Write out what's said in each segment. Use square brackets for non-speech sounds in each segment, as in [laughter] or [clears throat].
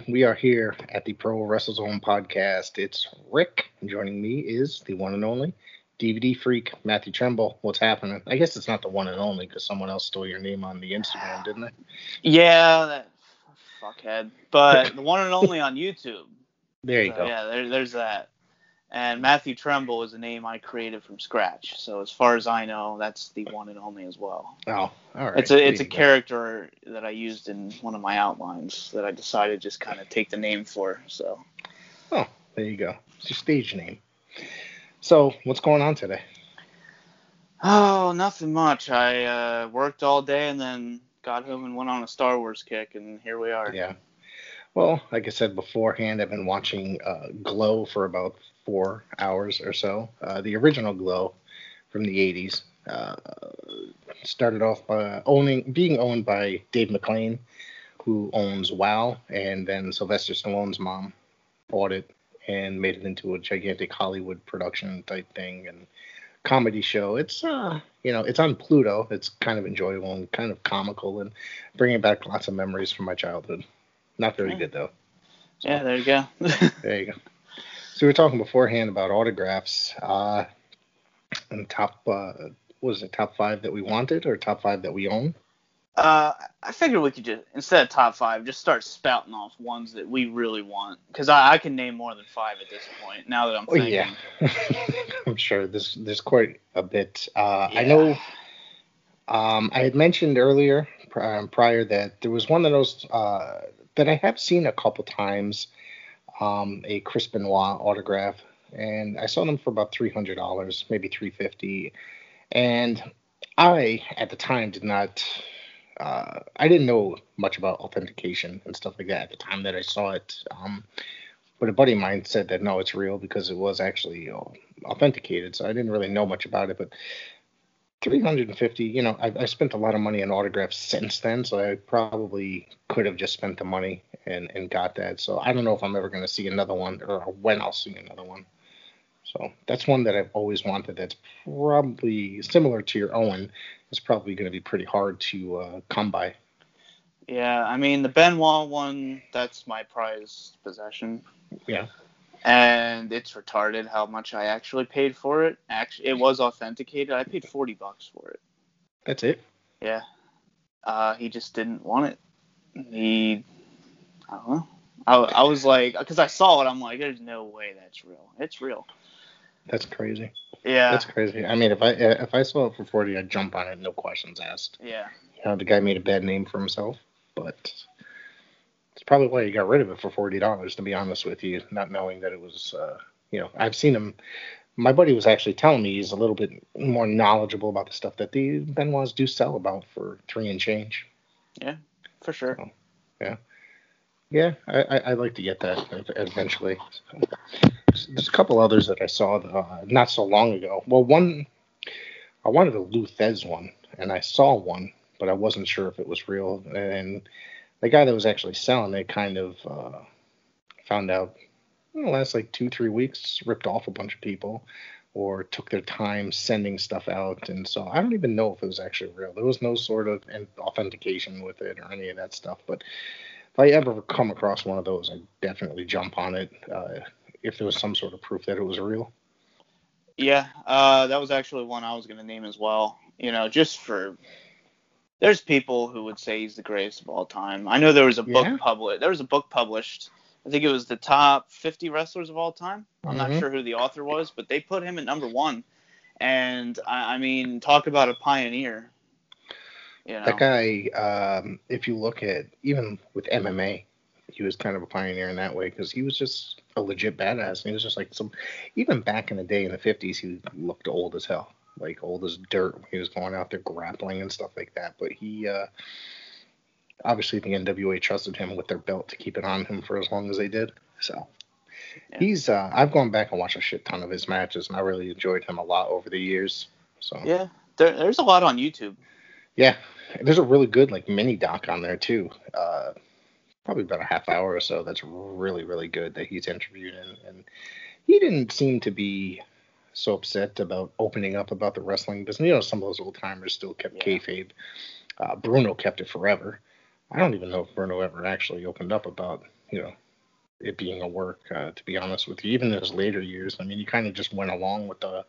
everybody. We are here at the Pro WrestleZone podcast. It's Rick. Joining me is the one and only DVD freak, Matthew Tremble. What's happening? I guess it's not the one and only because someone else stole your name on the Instagram, [sighs] didn't they? Yeah, that fuckhead. But [laughs] the one and only on YouTube. There you So, go. Yeah, there, there's that. And Matthew Tremble is a name I created from scratch. So as far as I know, that's the one and only as well. Oh, all right. It's a it's a character that I used in one of my outlines that I decided just kind of take the name for. So Oh, there you go. It's your stage name. So, what's going on today? oh, nothing much. I uh, worked all day and then got home and went on a Star Wars kick, and here we are. Yeah. Well, like I said beforehand, I've been watching uh, Glow for about four hours or so. Uh, the original Glow from the 80s uh, started off by owning, being owned by Dave McLane, who owns WoW, and then Sylvester Stallone's mom bought it and made it into a gigantic Hollywood production type thing and comedy show. It's uh, you know, it's on Pluto. It's kind of enjoyable and kind of comical and bringing back lots of memories from my childhood. Not very Yeah. good though. Yeah, there you go. There you go. [laughs] So we were talking beforehand about autographs. Uh, and top, uh, was it top five that we wanted or top five that we own? Uh, I figured we could just instead of top five, just start spouting off ones that we really want, because I, I can name more than five at this point. Now that I'm thinking. Oh yeah, [laughs] I'm sure there's there's quite a bit. Uh, I know. Um, I had mentioned earlier um, prior that there was one of those uh, that I have seen a couple times, um, a Chris Benoit autograph, and I saw them for about three hundred dollars, maybe three fifty, and I at the time did not. Uh, I didn't know much about authentication and stuff like that at the time that I saw it. Um, but a buddy of mine said that no, it's real because it was actually uh, authenticated. So I didn't really know much about it, but 350, you know, I, I spent a lot of money on autographs since then, so I probably could have just spent the money and, and got that. So I don't know if I'm ever going to see another one or when I'll see another one. So that's one that I've always wanted. That's probably similar to your Owen. It's probably going to be pretty hard to uh, come by. Yeah, I mean the Benoit one, that's my prized possession. Yeah. And it's retarded how much I actually paid for it. Actually, it was authenticated. I paid forty bucks for it. That's it. Yeah. Uh, he just didn't want it. He, I don't know. I, I was like, because I saw it, I'm like, there's no way that's real. It's real. That's crazy. Yeah. That's crazy. I mean, if I if I saw it for 40, I'd jump on it, no questions asked. yeah. You know, the guy made a bad name for himself, but it's probably why he got rid of it for forty dollars. To be honest with you, not knowing that it was, uh, you know, I've seen him. My buddy was actually telling me he's a little bit more knowledgeable about the stuff that the Benoits do sell about for three and change. Yeah, for sure. Yeah, I, I, I'd like to get that eventually. So, there's a couple others that I saw uh, not so long ago. Well, one, I wanted a Lou Thesz one, and I saw one, but I wasn't sure if it was real. And the guy that was actually selling it kind of uh, found out in the last like two, three weeks, ripped off a bunch of people or took their time sending stuff out. And so I don't even know if it was actually real. There was no sort of authentication with it or any of that stuff. But if I ever come across one of those, I'd definitely jump on it uh, if there was some sort of proof that it was real. Yeah, uh, that was actually one I was going to name as well. You know, just for there's people who would say he's the greatest of all time. I know there was a book published. There was a book published. I think it was the top 50 wrestlers of all time. I'm not Mhm. sure who the author was, but they put him at number one. And I, I mean, talk about a pioneer. You know, That guy, um, if you look at even with MMA, he was kind of a pioneer in that way because he was just a legit badass. He was just like some, even back in the day in the 50s, he looked old as hell, like old as dirt. when He was going out there grappling and stuff like that. But he, uh, obviously, the NWA trusted him with their belt to keep it on him for as long as they did. So Yeah. he's, uh, I've gone back and watched a shit ton of his matches, and I really enjoyed him a lot over the years. So yeah, there, there's a lot on YouTube. yeah, there's a really good like mini doc on there too. Uh, probably about a half hour or so. That's really really good that he's interviewed in, and he didn't seem to be so upset about opening up about the wrestling business. You know, some of those old timers still kept Yeah. kayfabe. Uh, Bruno kept it forever. I don't even know if Bruno ever actually opened up about you know it being a work. Uh, to be honest with you, even in his later years, I mean, he kind of just went along with the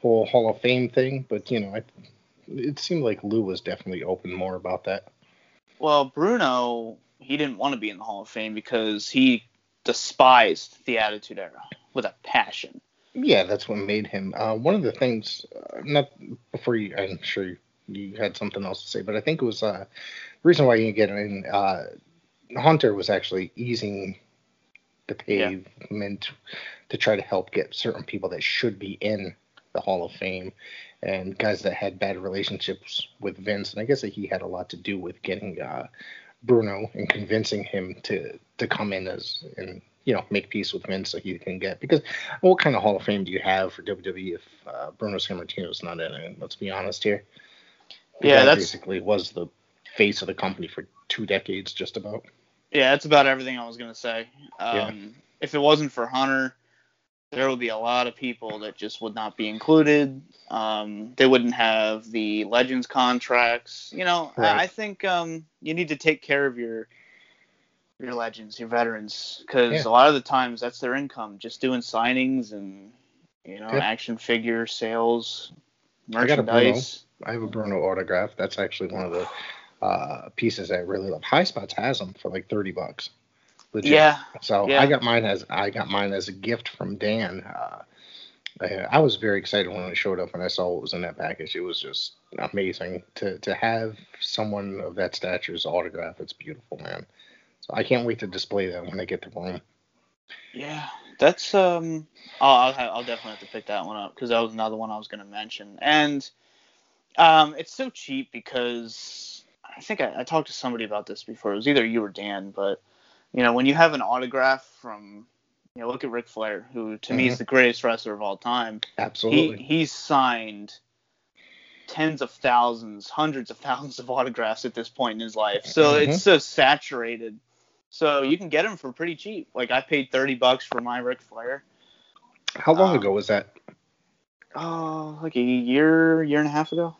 whole Hall of Fame thing. But you know, I, it seemed like Lou was definitely open more about that. Well, Bruno, he didn't want to be in the Hall of Fame because he despised the Attitude Era with a passion. Yeah, that's what made him. Uh, one of the things, uh, not before you, I'm sure you, you, had something else to say, but I think it was uh, the reason why you get in. Uh, Hunter was actually easing the pavement yeah. to try to help get certain people that should be in the Hall of Fame and guys that had bad relationships with Vince. And I guess that he had a lot to do with getting uh, Bruno and convincing him to to come in as and you know make peace with Vince so he can get because what kind of Hall of Fame do you have for WWE if uh, Bruno Sammartino's not in it? Let's be honest here. The yeah, that's basically was the face of the company for two decades, just about. Yeah, that's about everything I was gonna say. Um, yeah. If it wasn't for Hunter, there would be a lot of people that just would not be included. Um, they wouldn't have the legends contracts. You know, right. I, I, think um, you need to take care of your your legends, your veterans, because yeah. a lot of the times that's their income, just doing signings and you know yeah. action figure sales, merchandise. I, I have a Bruno autograph. That's actually one of the uh, pieces I really love. High Spots has them for like thirty bucks. Legit. Yeah. So yeah. I got mine as I got mine as a gift from Dan. Uh, I was very excited when it showed up and I saw what was in that package. It was just amazing to to have someone of that stature's autograph. It's beautiful, man. So I can't wait to display that when I get to Rome. Yeah, that's um. I'll I'll, I'll definitely have to pick that one up because that was another one I was going to mention, and um, it's so cheap because I think I, I talked to somebody about this before. It was either you or Dan, but you know, when you have an autograph from, you know, look at Ric Flair, who to mm-hmm. me is mm-hmm. the greatest wrestler of all time. Absolutely. He, he's signed tens of thousands, hundreds of thousands of autographs at this point in his life. So mm-hmm. it's so saturated. So you can get them for pretty cheap. Like I paid 30 bucks for my Ric Flair. How long um, ago was that? Oh, like a year, year and a half ago.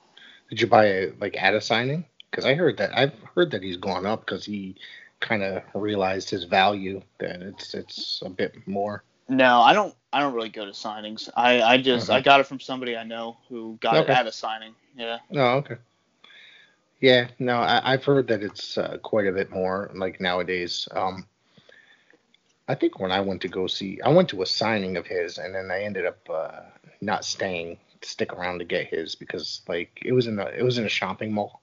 Did you buy it like at a signing? Because I heard that I've heard that he's gone up because he kind of realized his value, then it's it's a bit more. No, I don't. I don't really go to signings. I I just I got it from somebody I know who got okay. it at a signing. Yeah. Oh, okay. Yeah, no, I, have heard that it's uh, quite a bit more like nowadays. Um, I think when I went to go see, I went to a signing of his, and then I ended up uh, not staying to stick around to get his because like it was in a it was in a shopping mall,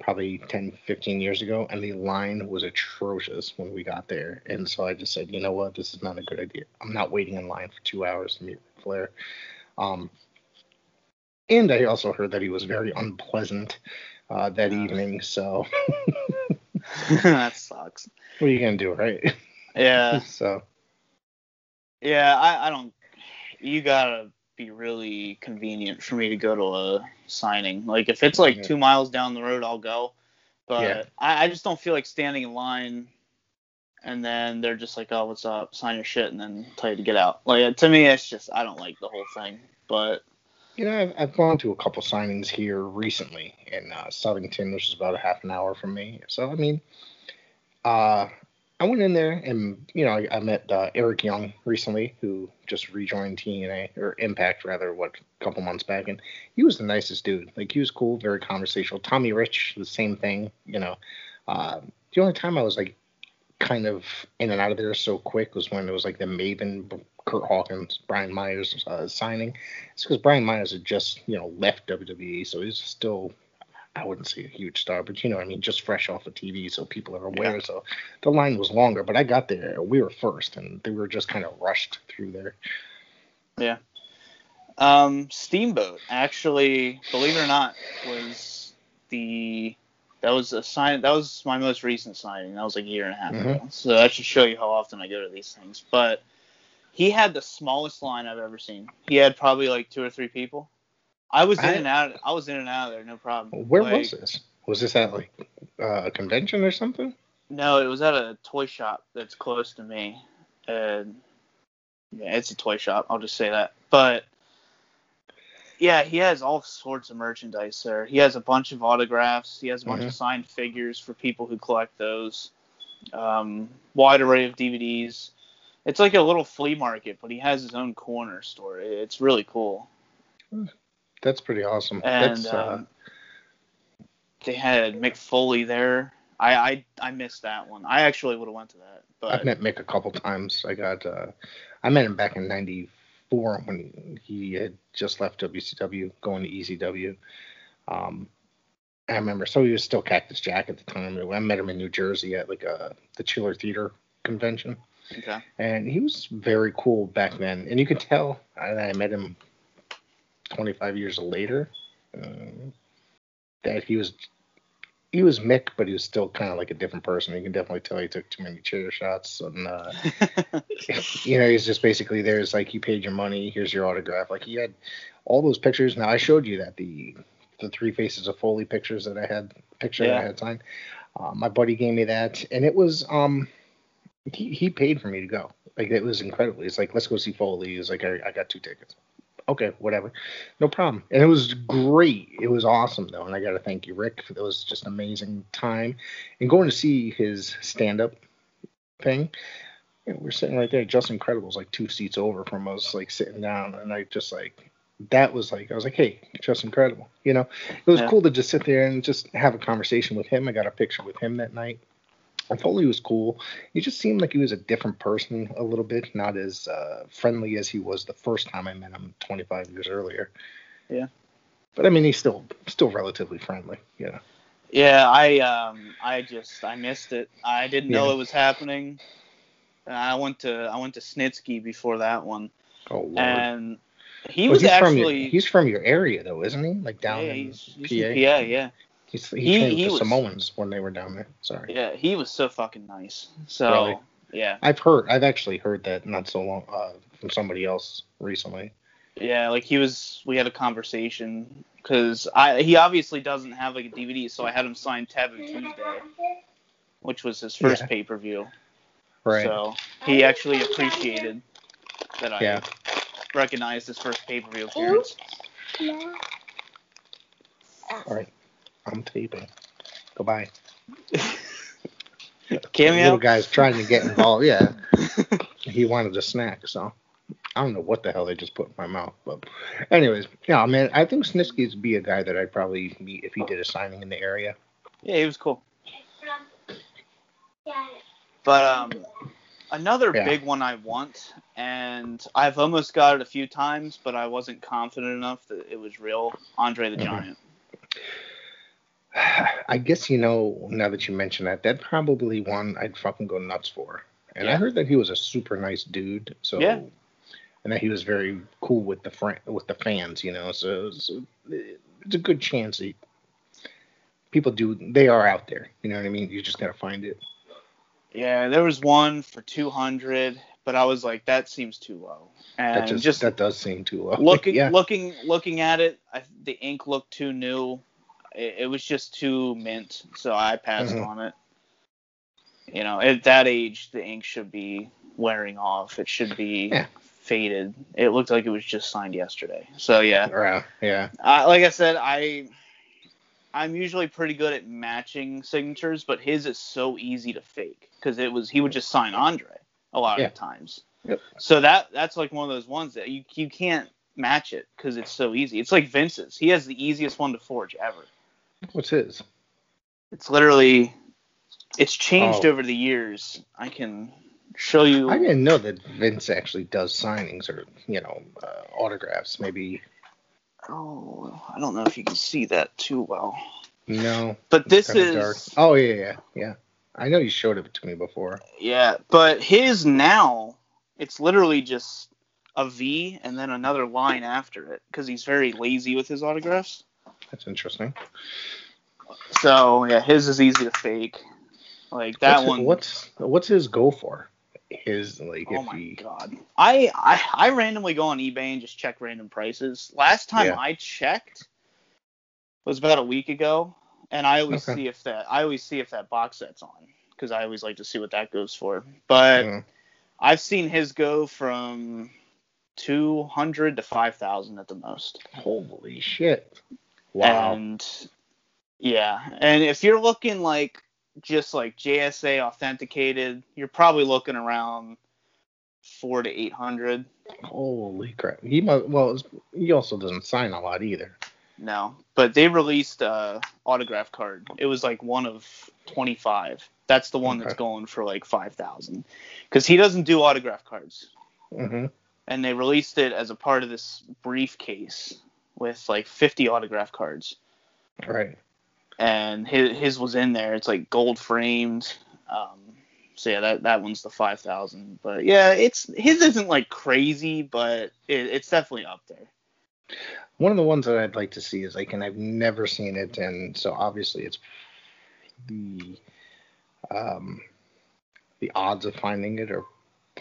probably 10, 15 years ago, and the line was atrocious when we got there. And so I just said, you know what, this is not a good idea. I'm not waiting in line for two hours to meet Flair. Um, and I also heard that he was very unpleasant uh, that evening. So [laughs] that sucks. What are you gonna do, right? Yeah. [laughs] so. Yeah, I, I don't. You gotta be really convenient for me to go to a signing. Like if it's like two miles down the road, I'll go. But yeah. I, I just don't feel like standing in line and then they're just like, "Oh, what's up? Sign your shit," and then tell you to get out. Like to me, it's just I don't like the whole thing. But you know, I've, I've gone to a couple signings here recently in uh, Southington, which is about a half an hour from me. So I mean, uh, I went in there and you know I, I met uh, Eric Young recently, who just rejoined TNA or Impact rather, what a couple months back, and he was the nicest dude. Like he was cool, very conversational. Tommy Rich, the same thing. You know, uh, the only time I was like kind of in and out of there so quick was when it was like the Maven, Kurt Hawkins, Brian Myers uh, signing. It's because Brian Myers had just you know left WWE, so he's still I wouldn't say a huge star, but you know, I mean, just fresh off of TV, so people are aware. Yeah. So the line was longer, but I got there. We were first, and they were just kind of rushed through there. Yeah. Um, Steamboat actually, believe it or not, was the that was a sign. That was my most recent signing. That was like a year and a half mm-hmm. ago. So that should show you how often I go to these things. But he had the smallest line I've ever seen. He had probably like two or three people. I was in I, and out. I was in and out of there, no problem. Where like, was this? Was this at like uh, a convention or something? No, it was at a toy shop that's close to me, and yeah, it's a toy shop. I'll just say that. But Yeah, he has all sorts of merchandise there. He has a bunch of autographs. He has a bunch Mhm. of signed figures for people who collect those. Um, wide array of DVDs. It's like a little flea market, but he has his own corner store. It's really cool. That's pretty awesome. And That's uh, um, they had Mick Foley there. I, I I missed that one. I actually would have went to that, but I've met Mick a couple times. I got uh, I met him back in '94 when he had just left WCW, going to ECW. Um, I remember, so he was still Cactus Jack at the time. I met him in New Jersey at like a the Chiller Theater convention, okay. and he was very cool back then. And you could tell. And I met him 25 years later. Um, that he was he was Mick, but he was still kind of like a different person. You can definitely tell he took too many chair shots, and uh, [laughs] you know he's just basically there's like you paid your money, here's your autograph. Like he had all those pictures. Now I showed you that the the three faces of Foley pictures that I had picture that I had signed. Uh, my buddy gave me that, and it was um he he paid for me to go. Like it was incredible. He's like, let's go see Foley. He's like, I, I got two tickets. Okay, whatever, no problem. And it was great. It was awesome though, and I got to thank you, Rick. It was just an amazing time, and going to see his stand-up thing. you know, we're sitting right there. Justin Credible's like two seats over from us, like sitting down, and I just like that was like I was like, hey, Justin Credible. You know, it was Yeah. cool to just sit there and just have a conversation with him. I got a picture with him that night. Foley was cool. He just seemed like he was a different person a little bit, not as uh, friendly as he was the first time I met him 25 years earlier. Yeah. But I mean, he's still still relatively friendly. Yeah. Yeah, I um I just I missed it. I didn't know it was happening. I went to I went to Snitsky before that one, Oh Lord. and he Well, was he's from actually your, he's from your area though, isn't he? Like down yeah, in he's, he's PA. from PA, yeah, He's, he, He- trained he with the was- Samoans when they were down there. Sorry. yeah. He was so fucking nice. So Really? yeah, I've heard. I've actually heard that not so long uh, from somebody else recently. yeah. Like he was. We had a conversation because I he obviously doesn't have like a DVD, so I had him sign Taboo Tuesday, which was his first Yeah. pay per view. Right. So he actually appreciated that I Yeah. recognized his first pay per view appearance. All right. I'm taping. Goodbye. [laughs] Cameo. Little guy's trying to get involved. Yeah. [laughs] he wanted a snack, so I don't know what the hell they just put in my mouth. But, anyways, yeah, man, I think Snitsky's be a guy that I'd probably meet if he did a signing in the area. Yeah, he was cool. But um, another Yeah. big one I want, and I've almost got it a few times, but I wasn't confident enough that it was real. Andre the Mhm. Giant. I guess you know now that you mention that, that probably one I'd fucking go nuts for. And I heard that he was a super nice dude. So Yeah. and that he was very cool with the fran- with the fans, you know. So it's, it's a good chance that people do they are out there. You know what I mean? You just gotta find it. Yeah, there was one for 200, but I was like, that seems too low. And That just, just that does seem too low. [laughs] looking yeah. looking looking at it, I, the ink looked too new. It, it was just too mint, so I passed Mhm. on it. You know, at that age, the ink should be wearing off. It should be Yeah. faded. It looked like it was just signed yesterday. So yeah, Yeah, yeah. I, like I said, I I'm usually pretty good at matching signatures, but his is so easy to fake because it was he would just sign Andre a lot Yeah. of the times. Yep. So that that's like one of those ones that you you can't match it because it's so easy. It's like Vince's. He has the easiest one to forge ever. What's his? It's literally it's changed Oh. over the years. I can show you. I didn't know that Vince actually does signings or you know uh, autographs. Maybe Oh, I don't know if you can see that too well. no. But this is dark. Oh yeah, yeah, yeah. I know you showed it to me before. Yeah, but his now, it's literally just a V and then another line after it because he's very lazy with his autographs. That's interesting. So yeah, his is easy to fake. Like that what's, one. What's what's his go for? His like oh if my he god! I, I I randomly go on eBay and just check random prices. Last time Yeah. I checked was about a week ago, and I always Okay. see if that I always see if that box set's on because I always like to see what that goes for. But Mm, I've seen his go from two hundred to five thousand at the most. Holy shit! Wow. And yeah, and if you're looking like just like JSA authenticated, you're probably looking around four to eight hundred. Holy crap! He must. Well, he also doesn't sign a lot either. No, but they released a autograph card. It was like one of twenty five. That's the one okay. that's going for like five thousand, because he doesn't do autograph cards. Mm-hmm. And they released it as a part of this briefcase with like fifty autograph cards. Right. And his his was in there. It's like gold framed. Um, so yeah, that that one's the five thousand. But yeah, it's his isn't like crazy, but it, it's definitely up there. One of the ones that I'd like to see is like, and I've never seen it, and so obviously it's the um the odds of finding it are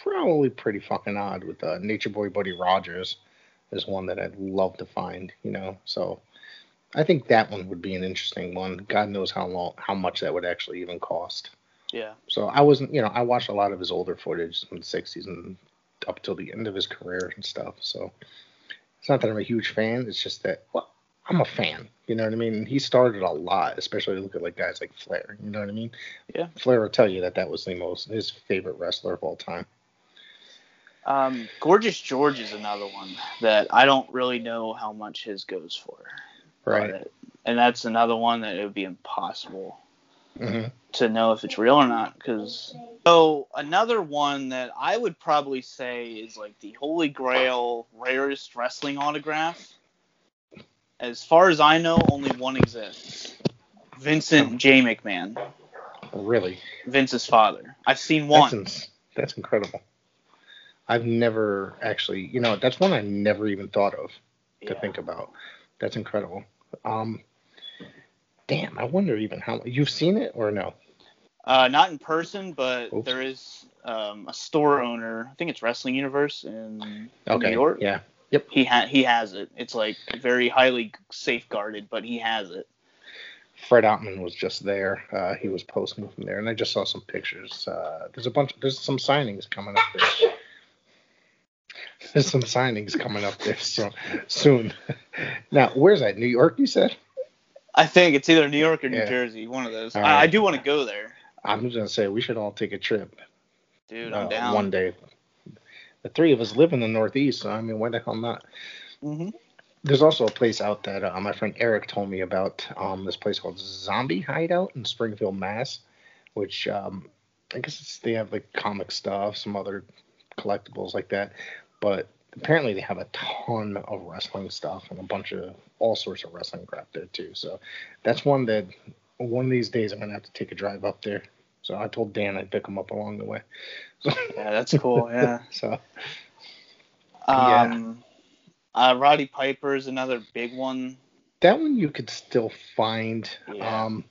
probably pretty fucking odd. With uh, Nature Boy Buddy Rogers is one that I'd love to find, you know. So I think that one would be an interesting one. God knows how long, how much that would actually even cost. Yeah. So I wasn't, you know, I watched a lot of his older footage from the '60s and up till the end of his career and stuff. So it's not that I'm a huge fan. It's just that well, I'm a fan. You know what I mean? He started a lot, especially look at like guys like Flair. You know what I mean? Yeah. Flair will tell you that that was the most his favorite wrestler of all time. Um, Gorgeous George is another one that I don't really know how much his goes for. Right. And that's another one that it would be impossible mm-hmm. to know if it's real or not. Because so another one that I would probably say is like the Holy Grail rarest wrestling autograph. As far as I know, only one exists. Vincent J. McMahon. Really? Vince's father. I've seen one. That's, that's incredible. I've never actually, you know, that's one I never even thought of to yeah. think about. That's incredible. Um, damn, I wonder even how you've seen it or no? Uh, not in person, but Oops. there is um, a store owner. I think it's Wrestling Universe in okay. New York. Yeah. Yep. He ha- he has it. It's like very highly safeguarded, but he has it. Fred Ottman was just there. Uh, he was posting from there, and I just saw some pictures. Uh, there's a bunch. There's some signings coming up there. There's some signings coming up there so, soon. now, where's that? New York, you said? I think it's either New York or New yeah. Jersey, one of those. I, I, do want to go there. I'm just gonna say we should all take a trip. Dude, I'm uh, down. One day. The three of us live in the Northeast, so I mean, why the hell not? Mm-hmm. There's also a place out that uh, my friend Eric told me about. Um, this place called Zombie Hideout in Springfield, Mass. Which um, I guess they have like comic stuff, some other collectibles like that. But apparently they have a ton of wrestling stuff and a bunch of all sorts of wrestling crap there too. So that's one that one of these days I'm gonna have to take a drive up there. So I told Dan I'd pick him up along the way. So, [laughs] yeah, that's cool. Yeah. [laughs] so. Um, yeah. Uh, Roddy Piper is another big one. That one you could still find. Yeah. Um,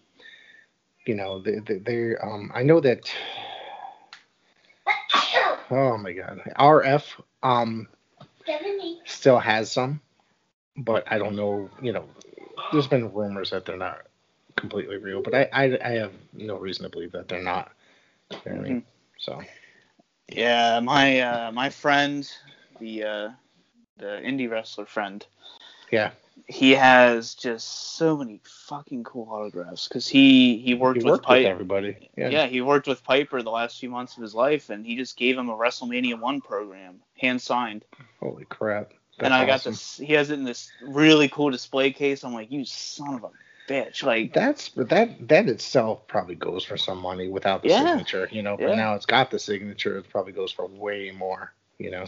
you know, they, they, they um, I know that. Oh my God, RF um still has some, but I don't know. You know, there's been rumors that they're not completely real, but I I, I have no reason to believe that they're not. You know mm-hmm. I mean? Mm-hmm. So. Yeah, my uh, my friend, the uh, the indie wrestler friend. Yeah. He has just so many fucking cool autographs because he he worked, he with, worked with everybody. Yeah. yeah, he worked with Piper the last few months of his life, and he just gave him a WrestleMania one program, hand signed. Holy crap! That's and I got this. He has it in this really cool display case. I'm like, you son of a bitch! Like that's that that itself probably goes for some money without the yeah. signature. You know, but yeah. now it's got the signature. It probably goes for way more. You know.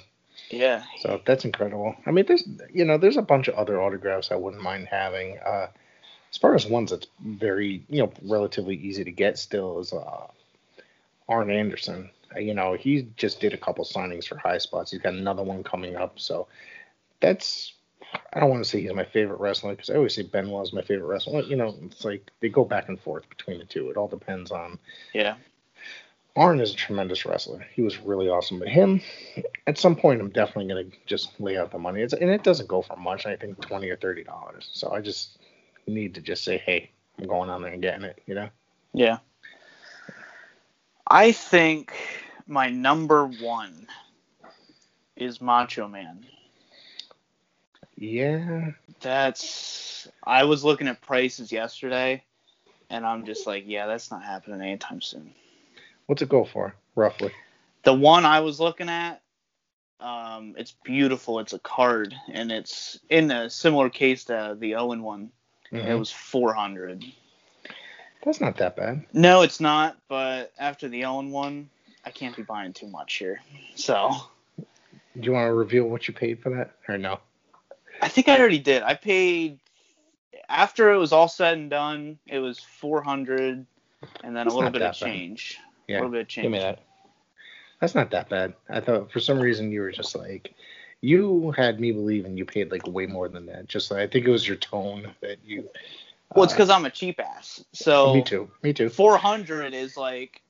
Yeah. So that's incredible. I mean, there's you know there's a bunch of other autographs I wouldn't mind having. Uh, as far as ones that's very you know relatively easy to get still is uh, Arn Anderson. Uh, you know he just did a couple signings for high spots. He's got another one coming up. So that's I don't want to say he's my favorite wrestler because I always say Benoit is my favorite wrestler. You know, it's like they go back and forth between the two. It all depends on yeah Arn is a tremendous wrestler. He was really awesome. But him, at some point, I'm definitely going to just lay out the money. It's, and it doesn't go for much. I think twenty or thirty dollars. So I just need to just say, hey, I'm going on there and getting it. You know? Yeah. I think my number one is Macho Man. Yeah. That's. I was looking at prices yesterday, and I'm just like, yeah, that's not happening anytime soon. What's it go for, roughly? The one I was looking at, um, it's beautiful. It's a card, and it's in a similar case to the Owen one. Mhm. It was 400. That's not that bad. No, it's not. But after the Owen one, I can't be buying too much here. So Do you want to reveal what you paid for that, or no? I think I already did. I paid after it was all said and done. It was 400, and then That's a little bit of bad. Change. A Yeah. little bit of change. Give me that. That's not that bad. I thought for some reason you were just like, you had me believing you paid like way more than that. Just like, I think it was your tone that you. Well, it's uh, because I'm a cheap ass. So me too. Me too. 400 is like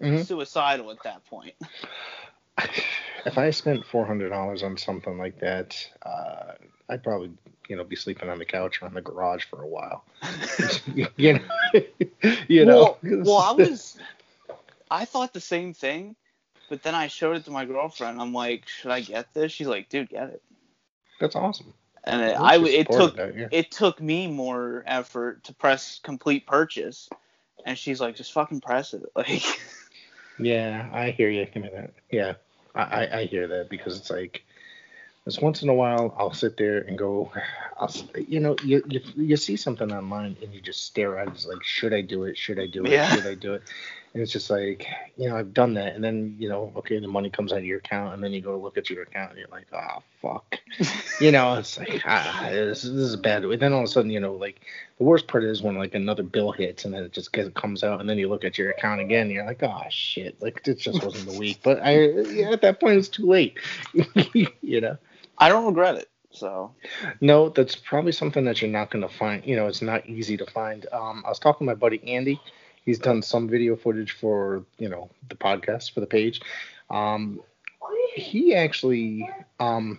Mhm. suicidal at that point. [laughs] If I spent four hundred dollars on something like that, uh, I'd probably you know be sleeping on the couch or in the garage for a while. [laughs] [laughs] you know. you know. Well, well, I was, I thought the same thing, but then I showed it to my girlfriend. I'm like, should I get this? She's like, dude, get it. That's awesome. And it, I, it took, that, yeah. it took me more effort to press complete purchase, and she's like, just fucking press it. [laughs] Like, Yeah, I hear you. Give me that. Yeah, I, I, I hear that because it's like, just once in a while, I'll sit there and go, I'll, you know, you, you you see something online and you just stare at it. It's like, should I do it? Should I do it? Yeah. Should I do it? And it's just like, you know, I've done that, and then you know, okay, the money comes out of your account, and then you go look at your account, and you're like, oh fuck, [laughs] you know, it's like, ah, this, this is a bad. And then all of a sudden, you know, like the worst part is when like another bill hits and then it just gets, comes out and then you look at your account again and you're like oh shit. Like it just wasn't the week. But i yeah, at that point it's too late. [laughs] You know? I don't regret it. So, no that's probably something that you're not going to find you know it's not easy to find. Um i was talking to my buddy andy he's done some video footage for you know the podcast for the page um he actually um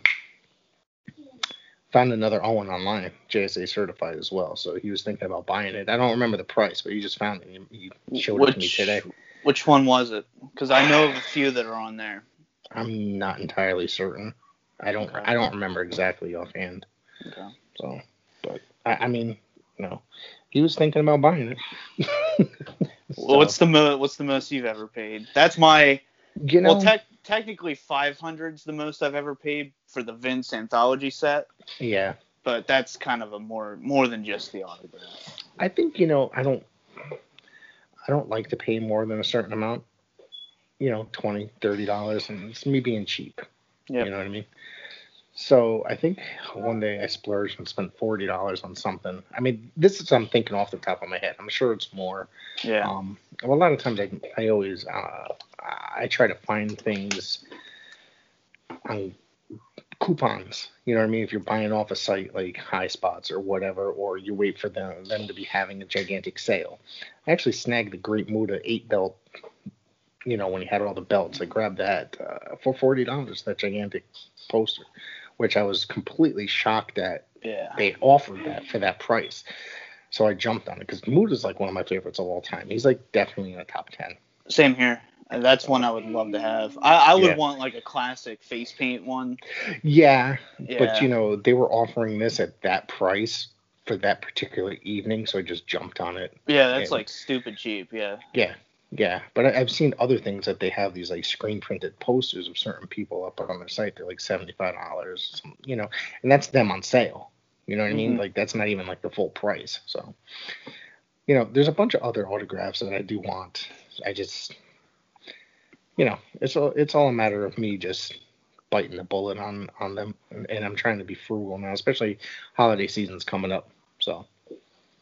found another Owen online, JSA certified as well. So he was thinking about buying it. I don't remember the price, but he just found it. He, he showed it to me which, today. which one was it? Because I know of a few that are on there. I'm not entirely certain. I don't. Okay. I don't remember exactly offhand. Okay. So, but I, I mean, no, he was thinking about buying it. [laughs] Well, what's the mo- what's the most you've ever paid? That's my you know? well, tec- technically 500 is the most I've ever paid for the Vince anthology set, yeah, but that's kind of a more more than just the autograph. I think you know. I don't. I don't like to pay more than a certain amount. You know, twenty, thirty dollars, and it's me being cheap. Yep. You know what I mean? So I think one day I splurged and spent forty dollars on something. I mean, this is I'm thinking off the top of my head. I'm sure it's more. Yeah. Um, well, a lot of times I I always uh, I try to find things on coupons. You know what I mean? If you're buying off a site like High Spots or whatever, or you wait for them them to be having a gigantic sale. I actually snagged the Great Muta eight belt. You know, when he had all the belts, I grabbed that uh, for forty dollars. That gigantic poster, which I was completely shocked at yeah. they offered that for that price. So I jumped on it because Muta is like one of my favorites of all time. He's like definitely in the top ten. Same here. That's one I would love to have. I, I would Yeah. want like a classic face paint one. Yeah, Yeah. but you know they were offering this at that price for that particular evening, so I just jumped on it. Yeah, that's Yeah. like stupid cheap. Yeah. Yeah, yeah. But I, I've seen other things that they have these like screen printed posters of certain people up on their site. They're like seventy five dollars, you know, and that's them on sale. You know what I mean? Mhm. Like that's not even like the full price. So, you know, there's a bunch of other autographs that I do want. I just, you know, it's all it's all a matter of me just biting the bullet on on them, and, and I'm trying to be frugal now, especially holiday season's coming up. So,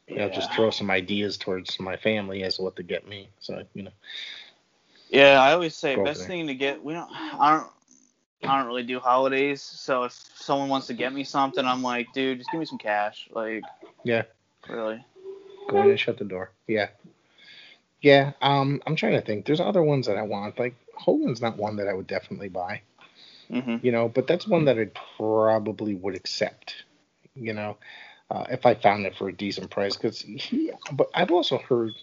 you know, just throw some ideas towards my family as what to get me. So, you know, Yeah, I always say best thing to get. We don't. I don't. I don't really do holidays, so if someone wants to get me something, I'm like, dude, just give me some cash. Like, Yeah. really. go in and shut the door. Yeah. Yeah, um, I'm trying to think. There's other ones that I want. Like Hogan's not one that I would definitely buy, Mm-hmm. you know, but that's one that I probably would accept, you know, uh, if I found it for a decent price. Because he, but I've also heard,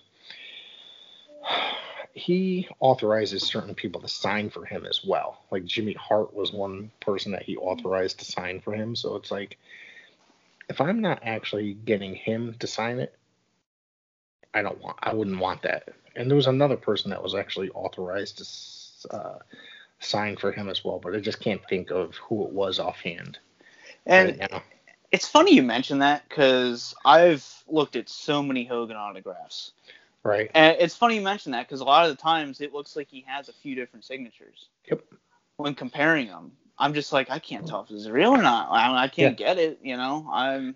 [sighs] he authorizes certain people to sign for him as well. Like Jimmy Hart was one person that he authorized to sign for him. So it's like, if I'm not actually getting him to sign it, I don't want. I wouldn't want that. And there was another person that was actually authorized to uh, sign for him as well, but I just can't think of who it was offhand. And right it's funny you mention that because I've looked at so many Hogan autographs. Right. And it's funny you mention that because a lot of the times it looks like he has a few different signatures. Yep. When comparing them, I'm just like, I can't tell if this is real or not. I, I can't yeah. get it. You know, I'm.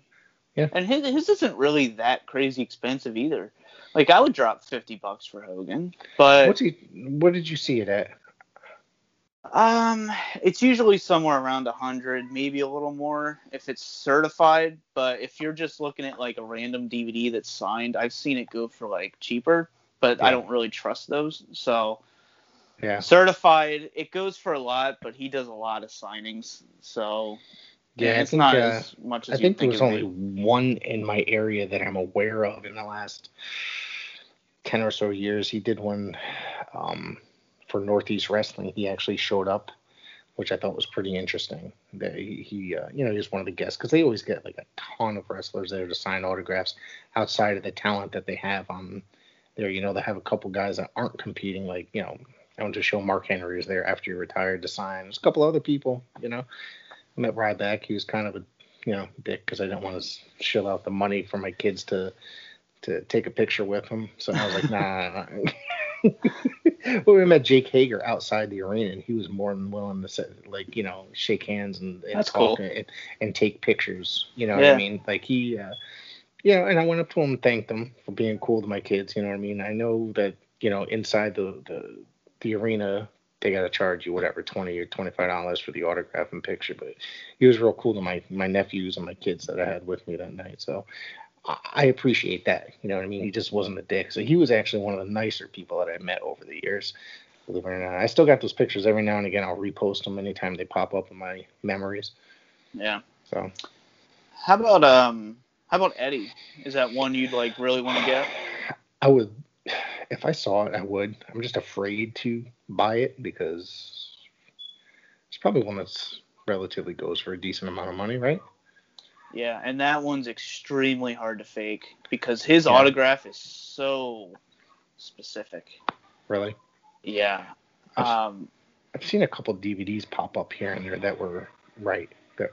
Yeah. And his his isn't really that crazy expensive either. Like I would drop fifty bucks for Hogan, but what's he? What did you see it at? Um, it's usually somewhere around a hundred, maybe a little more if it's certified. But if you're just looking at like a random DVD that's signed, I've seen it go for like cheaper, but yeah. I don't really trust those. So yeah, certified, it goes for a lot, but he does a lot of signings, so yeah, yeah it's think, not uh, as much as I think, think there was only one in my area that I'm aware of in the last ten or so years. He did one. Um, for Northeast Wrestling, he actually showed up, which I thought was pretty interesting. That he, he uh, you know, he was one of the guests because they always get like a ton of wrestlers there to sign autographs outside of the talent that they have on there. You know, they have a couple guys that aren't competing, like you know, I went to show Mark Henry was there after he retired to sign. There's a couple other people, you know. I met Ryback. He was kind of a you know dick because I didn't want to shell out the money for my kids to to take a picture with him. So I was like, [laughs] nah. Well, we met Jake Hager outside the arena, and he was more than willing to sit, like you know, shake hands and, and talk cool. and, and, take pictures. You know yeah. what I mean? Like he, uh, you know, and I went up to him and thanked him for being cool to my kids. You know what I mean? I know that you know inside the the, the arena they got to charge you whatever twenty or twenty five dollars for the autograph and picture, but he was real cool to my my nephews and my kids that I had with me that night. So I appreciate that. You know what I mean? He just wasn't a dick. So he was actually one of the nicer people that I met over the years. Believe it or not, I still got those pictures every now and again. I'll repost them anytime they pop up in my memories. Yeah. So. How about um? How about Eddie? Is that one you'd like really want to get? I would, if I saw it, I would. I'm just afraid to buy it because it's probably one that's relatively goes for a decent amount of money, right? Yeah, and that one's extremely hard to fake because his yeah. autograph is so specific. Really? Yeah. I've, um, I've seen a couple DVDs pop up here and there that were right that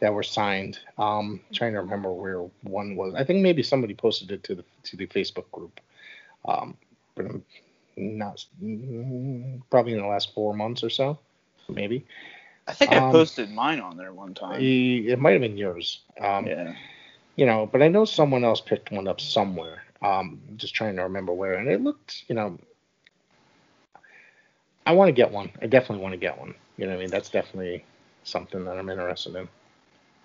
that were signed. Um, trying to remember where one was. I think maybe somebody posted it to the to the Facebook group. Um, but I'm not probably in the last four months or so, maybe. I think um, I posted mine on there one time. It might have been yours. Um, yeah. You know, but I know someone else picked one up somewhere. Um, just trying to remember where, and it looked, you know, I want to get one. I definitely want to get one. You know, I mean, that's definitely something that I'm interested in.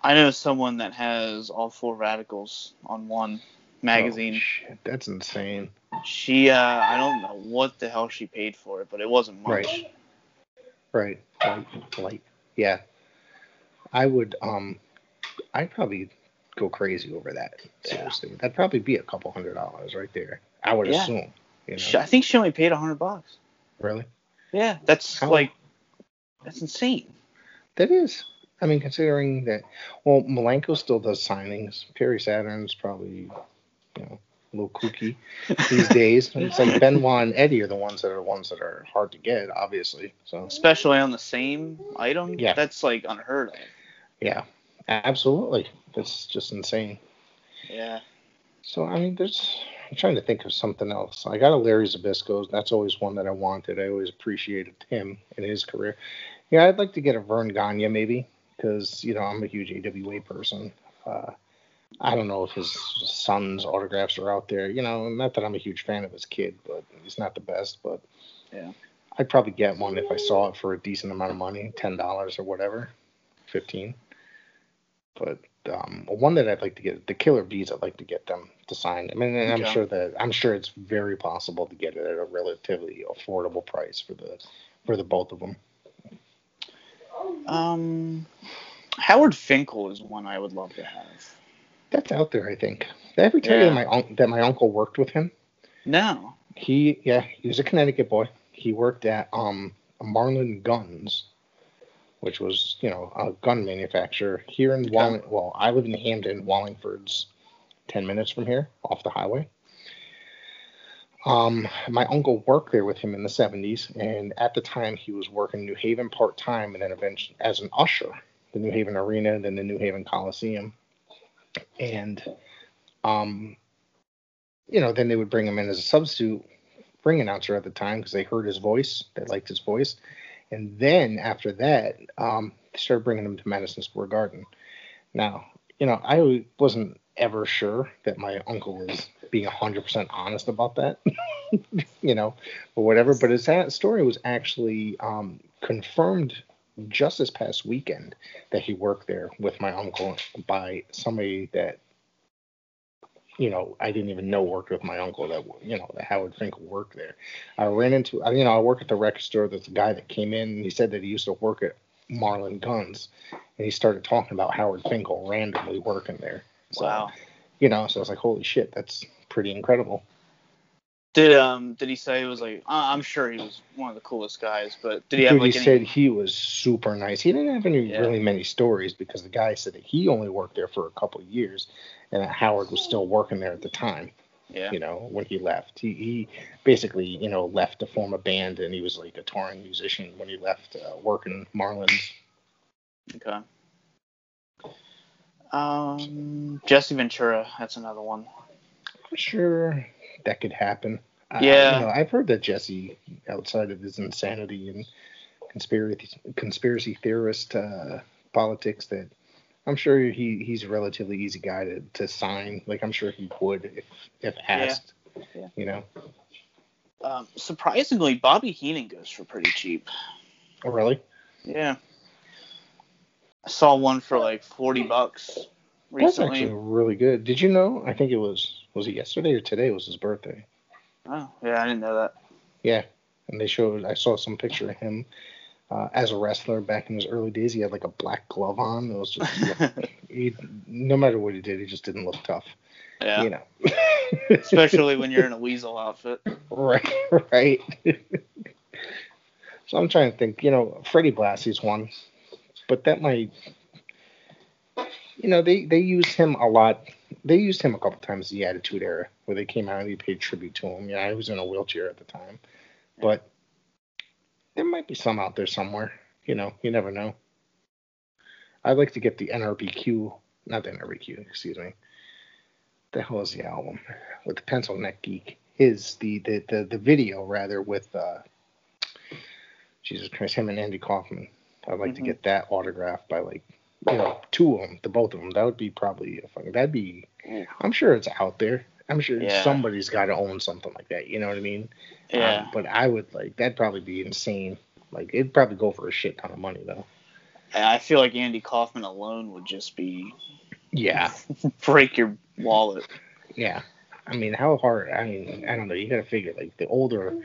I know someone that has all four radicals on one magazine. Oh, shit, that's insane. She, uh, I don't know what the hell she paid for it, but it wasn't much. Right. Right. Like, like yeah. I would um I'd probably go crazy over that. Seriously. Yeah. That'd probably be a couple hundred dollars right there. I would yeah. assume. You know? I think she only paid a hundred bucks. Really? Yeah, that's How? like that's insane. That is. I mean, considering that, well, Malenko still does signings. Perry Saturn's probably, you know, a little kooky these days. It's like Benoit and Eddie are the ones that are the ones that are hard to get, obviously. So especially on the same item. Yeah, that's like unheard of. Yeah, absolutely. That's just insane. Yeah. So I mean, there's. I'm trying to think of something else. I got a Larry Zbyszko. That's always one that I wanted. I always appreciated him in his career. Yeah, I'd like to get a Verne Gagne maybe because you know I'm a huge AWA person. Uh, I don't know if his son's autographs are out there. You know, not that I'm a huge fan of his kid, but he's not the best. But yeah, I'd probably get one if I saw it for a decent amount of money, ten dollars or whatever, fifteen. But um, one that I'd like to get, the Killer Bees, I'd like to get them to sign. I mean, okay. I'm sure that I'm sure it's very possible to get it at a relatively affordable price for the for the both of them. Um, Howard Finkel is one I would love to have. That's out there, I think. Did I ever tell yeah. you that my un- that my uncle worked with him? No. He yeah, he was a Connecticut boy. He worked at um Marlin Guns, which was you know a gun manufacturer here in Walling. Well, I live in Hamden. Wallingford's ten minutes from here, off the highway. Um, my uncle worked there with him in the 70s, and at the time he was working New Haven part time, and then eventually as an usher, the New Haven Arena, then the New Haven Coliseum, and um, you know, then they would bring him in as a substitute ring announcer at the time because they heard his voice, they liked his voice, and then after that, um, they started bringing him to Madison Square Garden. Now, you know, I wasn't ever sure that my uncle was being 100% honest about that, [laughs] you know, or whatever. But his story was actually um, confirmed just this past weekend that he worked there with my uncle by somebody that, you know, I didn't even know worked with my uncle that, you know, that Howard Finkel worked there. I ran into, you know, I work at the record store. There's a guy that came in and he said that he used to work at Marlin Guns and he started talking about Howard Finkel randomly working there. So, wow. You know, so I was like, holy shit, that's pretty incredible. Did um did he say it was like I'm sure he was one of the coolest guys, but did he have Dude, like he any, said he was super nice. He didn't have any Yeah. really many stories because the guy said that he only worked there for a couple of years, and that Howard was still working there at the time. yeah You know, when he left, he, he basically you know left to form a band, and he was like a touring musician when he left uh, working Marlins. okay. Um, Jesse Ventura, that's another one. Sure that could happen. I- Yeah. you know, I've heard that Jesse, outside of his insanity and conspiracy conspiracy theorist uh, politics, that I'm sure he he's a relatively easy guy to, to sign. Like I'm sure he would if if asked. Yeah. You know. Um, surprisingly, Bobby Heenan goes for pretty cheap. Oh really? Yeah. I saw one for like forty bucks recently. That's actually really good. Did you know? I think it was was it yesterday or today was his birthday. Oh, yeah, I didn't know that. Yeah, and they showed. I saw some picture of him uh, as a wrestler back in his early days. He had like a black glove on. It was just [laughs] he, no matter what he did, he just didn't look tough. yeah. You know. [laughs] Especially when you're in a weasel outfit. right, [laughs] right. so I'm trying to think. You know, Freddie Blassie's one, but that might. You know, they they used him a lot. They used him a couple times the Attitude Era, where they came out and they paid tribute to him. Yeah, he was in a wheelchair at the time, but there might be some out there somewhere. You know, you never know. I'd like to get the NRBQ, not the NRBQ, excuse me. The hell is the album with the Pencil Neck Geek? His the the the, the video rather with uh, Jesus Christ, him and Andy Kaufman. I'd like to Mhm. get that autographed by like you know two of them, the both of them. That would be probably a fucking. That'd be. I'm sure it's out there. I'm sure Yeah. somebody's got to own something like that. You know what I mean? Yeah. Um, but I would like that'd probably be insane. Like it'd probably go for a shit ton of money though. I feel like Andy Kaufman alone would just be Yeah. [laughs] break your wallet. Yeah. I mean, how hard? I mean, I don't know. You got to figure like the older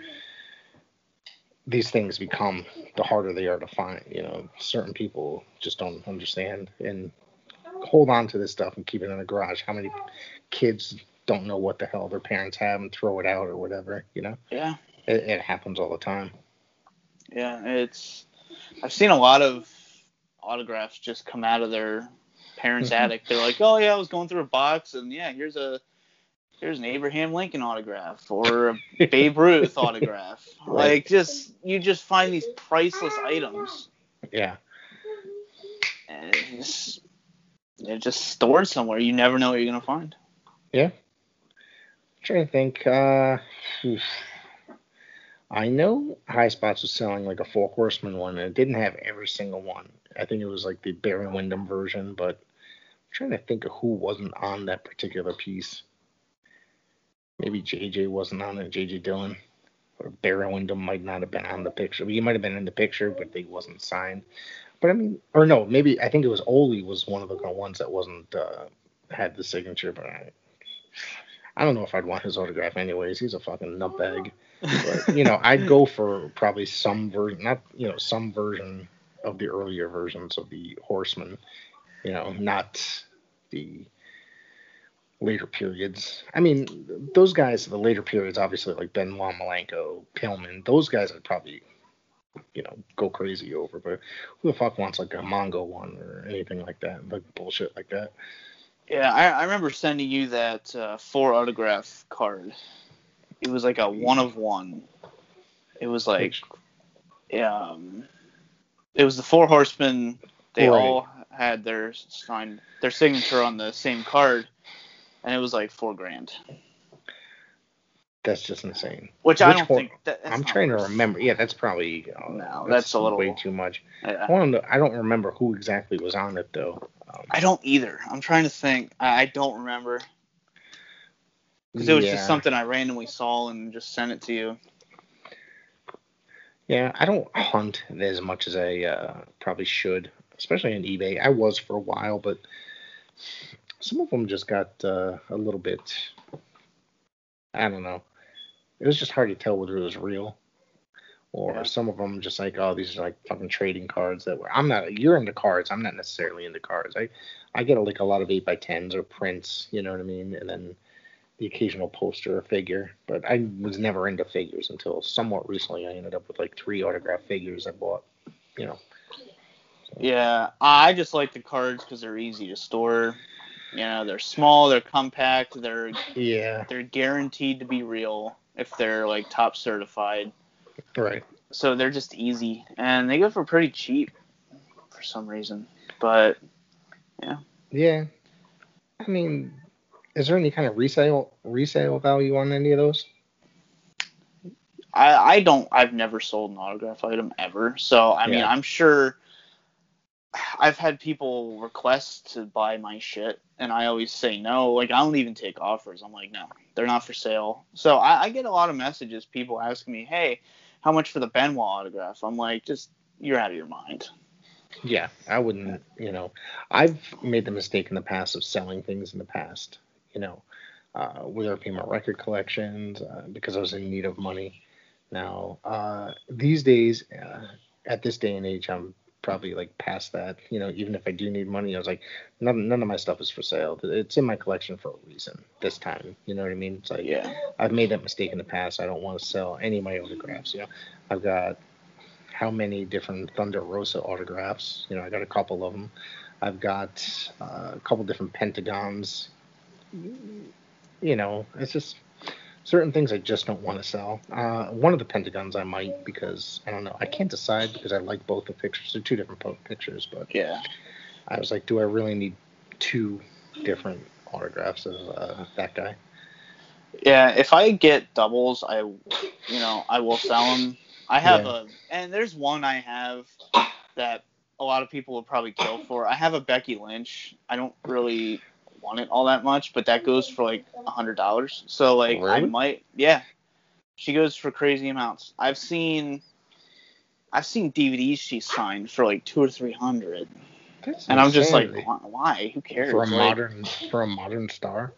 these things become, the harder they are to find. You know, certain people just don't understand and hold on to this stuff and keep it in the garage. How many kids don't know what the hell their parents have and throw it out or whatever? You know, Yeah. it, it happens all the time. Yeah. It's I've seen a lot of autographs just come out of their parents' Mhm. attic. They're like, Oh yeah, I was going through a box and yeah, here's a here's an Abraham Lincoln autograph or a Babe Ruth autograph. [laughs] Like just you just find these priceless items Yeah. and it's, they're just stored somewhere. You never know what you're gonna find. Yeah. Trying to think. Uh, oof. I know High Spots was selling like a Four Horsemen one, and it didn't have every single one. I think it was like the Barry Windham version, but I'm trying to think of who wasn't on that particular piece. Maybe JJ wasn't on it, JJ Dillon. Or Barry Windham might not have been on the picture. He might have been in the picture, but they wasn't signed. But I mean, or no, maybe I think it was Ole was one of the ones that wasn't uh, had the signature, but I, I don't know if I'd want his autograph anyways. He's a fucking nutbag. But you know, I'd go for probably some version, not you know, some version of the earlier versions of the Horseman. You know, not the later periods. I mean, those guys, the later periods, obviously like Benoit Malenko, Pillman, those guys I'd probably, you know, go crazy over. But who the fuck wants like a Mongo one or anything like that? Like bullshit like that. Yeah, I, I remember sending you that uh, four autograph card. It was like a one of one. It was like, um, it was the four horsemen. They Right. all had their sign, their signature on the same card, and it was like four grand. That's just insane. Which I don't one? think. That, I'm trying to remember. Yeah, that's probably. uh, No, that's a little- way too much. Yeah. I to. I don't remember who exactly was on it though. Um, I don't either. I'm trying to think. I, I don't remember because it was yeah. just something I randomly saw and just sent it to you. Yeah, I don't hunt as much as I uh, probably should, especially on eBay. I was for a while, but some of them just got uh, a little bit. I don't know. It was just hard to tell whether it was real, or Yeah. some of them just like, oh, these are like fucking trading cards that were. I'm not. You're into cards. I'm not necessarily into cards. I I get like a lot of eight by tens or prints. You know what I mean? And then the occasional poster or figure, but I was never into figures until somewhat recently. I ended up with like three autograph figures I bought. You know, Yeah, I just like the cards because they're easy to store. You know, they're small, they're compact, they're yeah, they're guaranteed to be real if they're like top certified. right. So they're just easy and they go for pretty cheap for some reason. But Yeah, Yeah. I mean, is there any kind of resale resale value on any of those? I I don't I've never sold an autograph item ever. So I mean Yeah. I'm sure I've had people request to buy my shit and I always say no. Like I don't even take offers. I'm like, no, they're not for sale. So I, I get a lot of messages, people asking me, Hey, how much for the Benoit autograph? I'm like, just you're out of your mind. Yeah, I wouldn't. You know, I've made the mistake in the past of selling things in the past. You know, uh, whether it be my record collections uh, because I was in need of money. Now, uh, these days, uh, at this day and age, I'm probably like past that. You know, even if I do need money, I was like, none, none of my stuff is for sale. It's in my collection for a reason. This time, you know what I mean? It's like Yeah. I've made that mistake in the past. I don't want to sell any of my autographs. You know, I've got how many different Thunder Rosa autographs? You know, I got a couple of them. I've got uh, a couple different Pentagons. You know, it's just certain things I just don't want to sell. Uh, one of the Pentagons I might because I don't know. I can't decide because I like both the pictures. They're two different pictures, but Yeah. I was like, do I really need two different autographs of uh, that guy? Yeah, if I get doubles, I, you know, I will sell them. I have Yeah. a, and there's one I have that a lot of people will probably kill for. I have a Becky Lynch. I don't really want it all that much, but that goes for like a hundred dollars. So like I might, yeah, she goes for crazy amounts. I've seen, I've seen DVDs she signed for like two or three hundred, That's and I'm just like, why? why? Who cares? for a Like, modern for a modern star.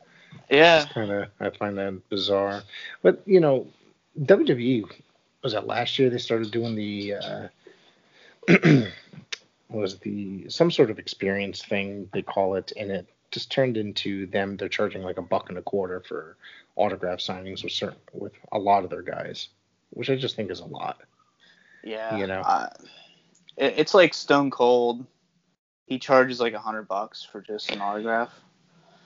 yeah, kind of I find that bizarre. But you know, WWE was that last year they started doing the uh, [clears throat] was the some sort of experience thing they call it, and it just turned into them. They're charging like a buck and a quarter for autograph signings with certain with a lot of their guys, which I just think is a lot. Yeah, You know. uh, it, it's like Stone Cold. He charges like a hundred bucks for just an autograph.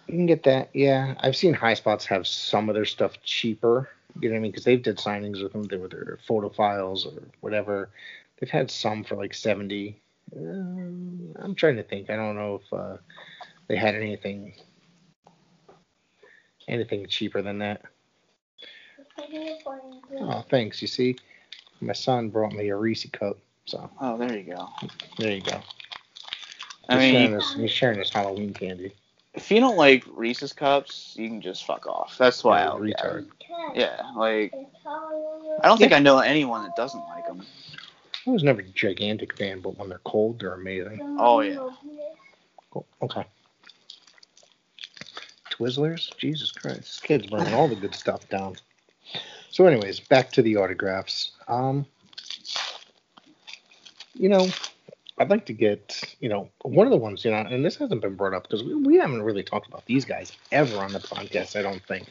You can get that, yeah. I've seen High Spots have some of their stuff cheaper. You know what I mean? Because they've did signings with them. They were their photo files or whatever. They've had some for like seventy. Um, I'm trying to think. I don't know if uh, they had anything anything cheaper than that. Oh, thanks. You see, my son brought me a Reese cup, so Oh, there you go. there you go. I he's, sharing mean, his, he's sharing his Halloween candy. if you don't like Reese's cups, you can just fuck off. That's why Yeah, I'll retard. Yeah, like I don't think I know anyone that doesn't like them. I was never a gigantic fan, but when they're cold, they're amazing. Oh yeah. Cool. Okay. Twizzlers? Jesus Christ. This kid's burning all the good stuff down. So, anyways, back to the autographs. Um, you know, I'd like to get, you know, one of the ones, you know, and this hasn't been brought up because we, we haven't really talked about these guys ever on the podcast, I don't think.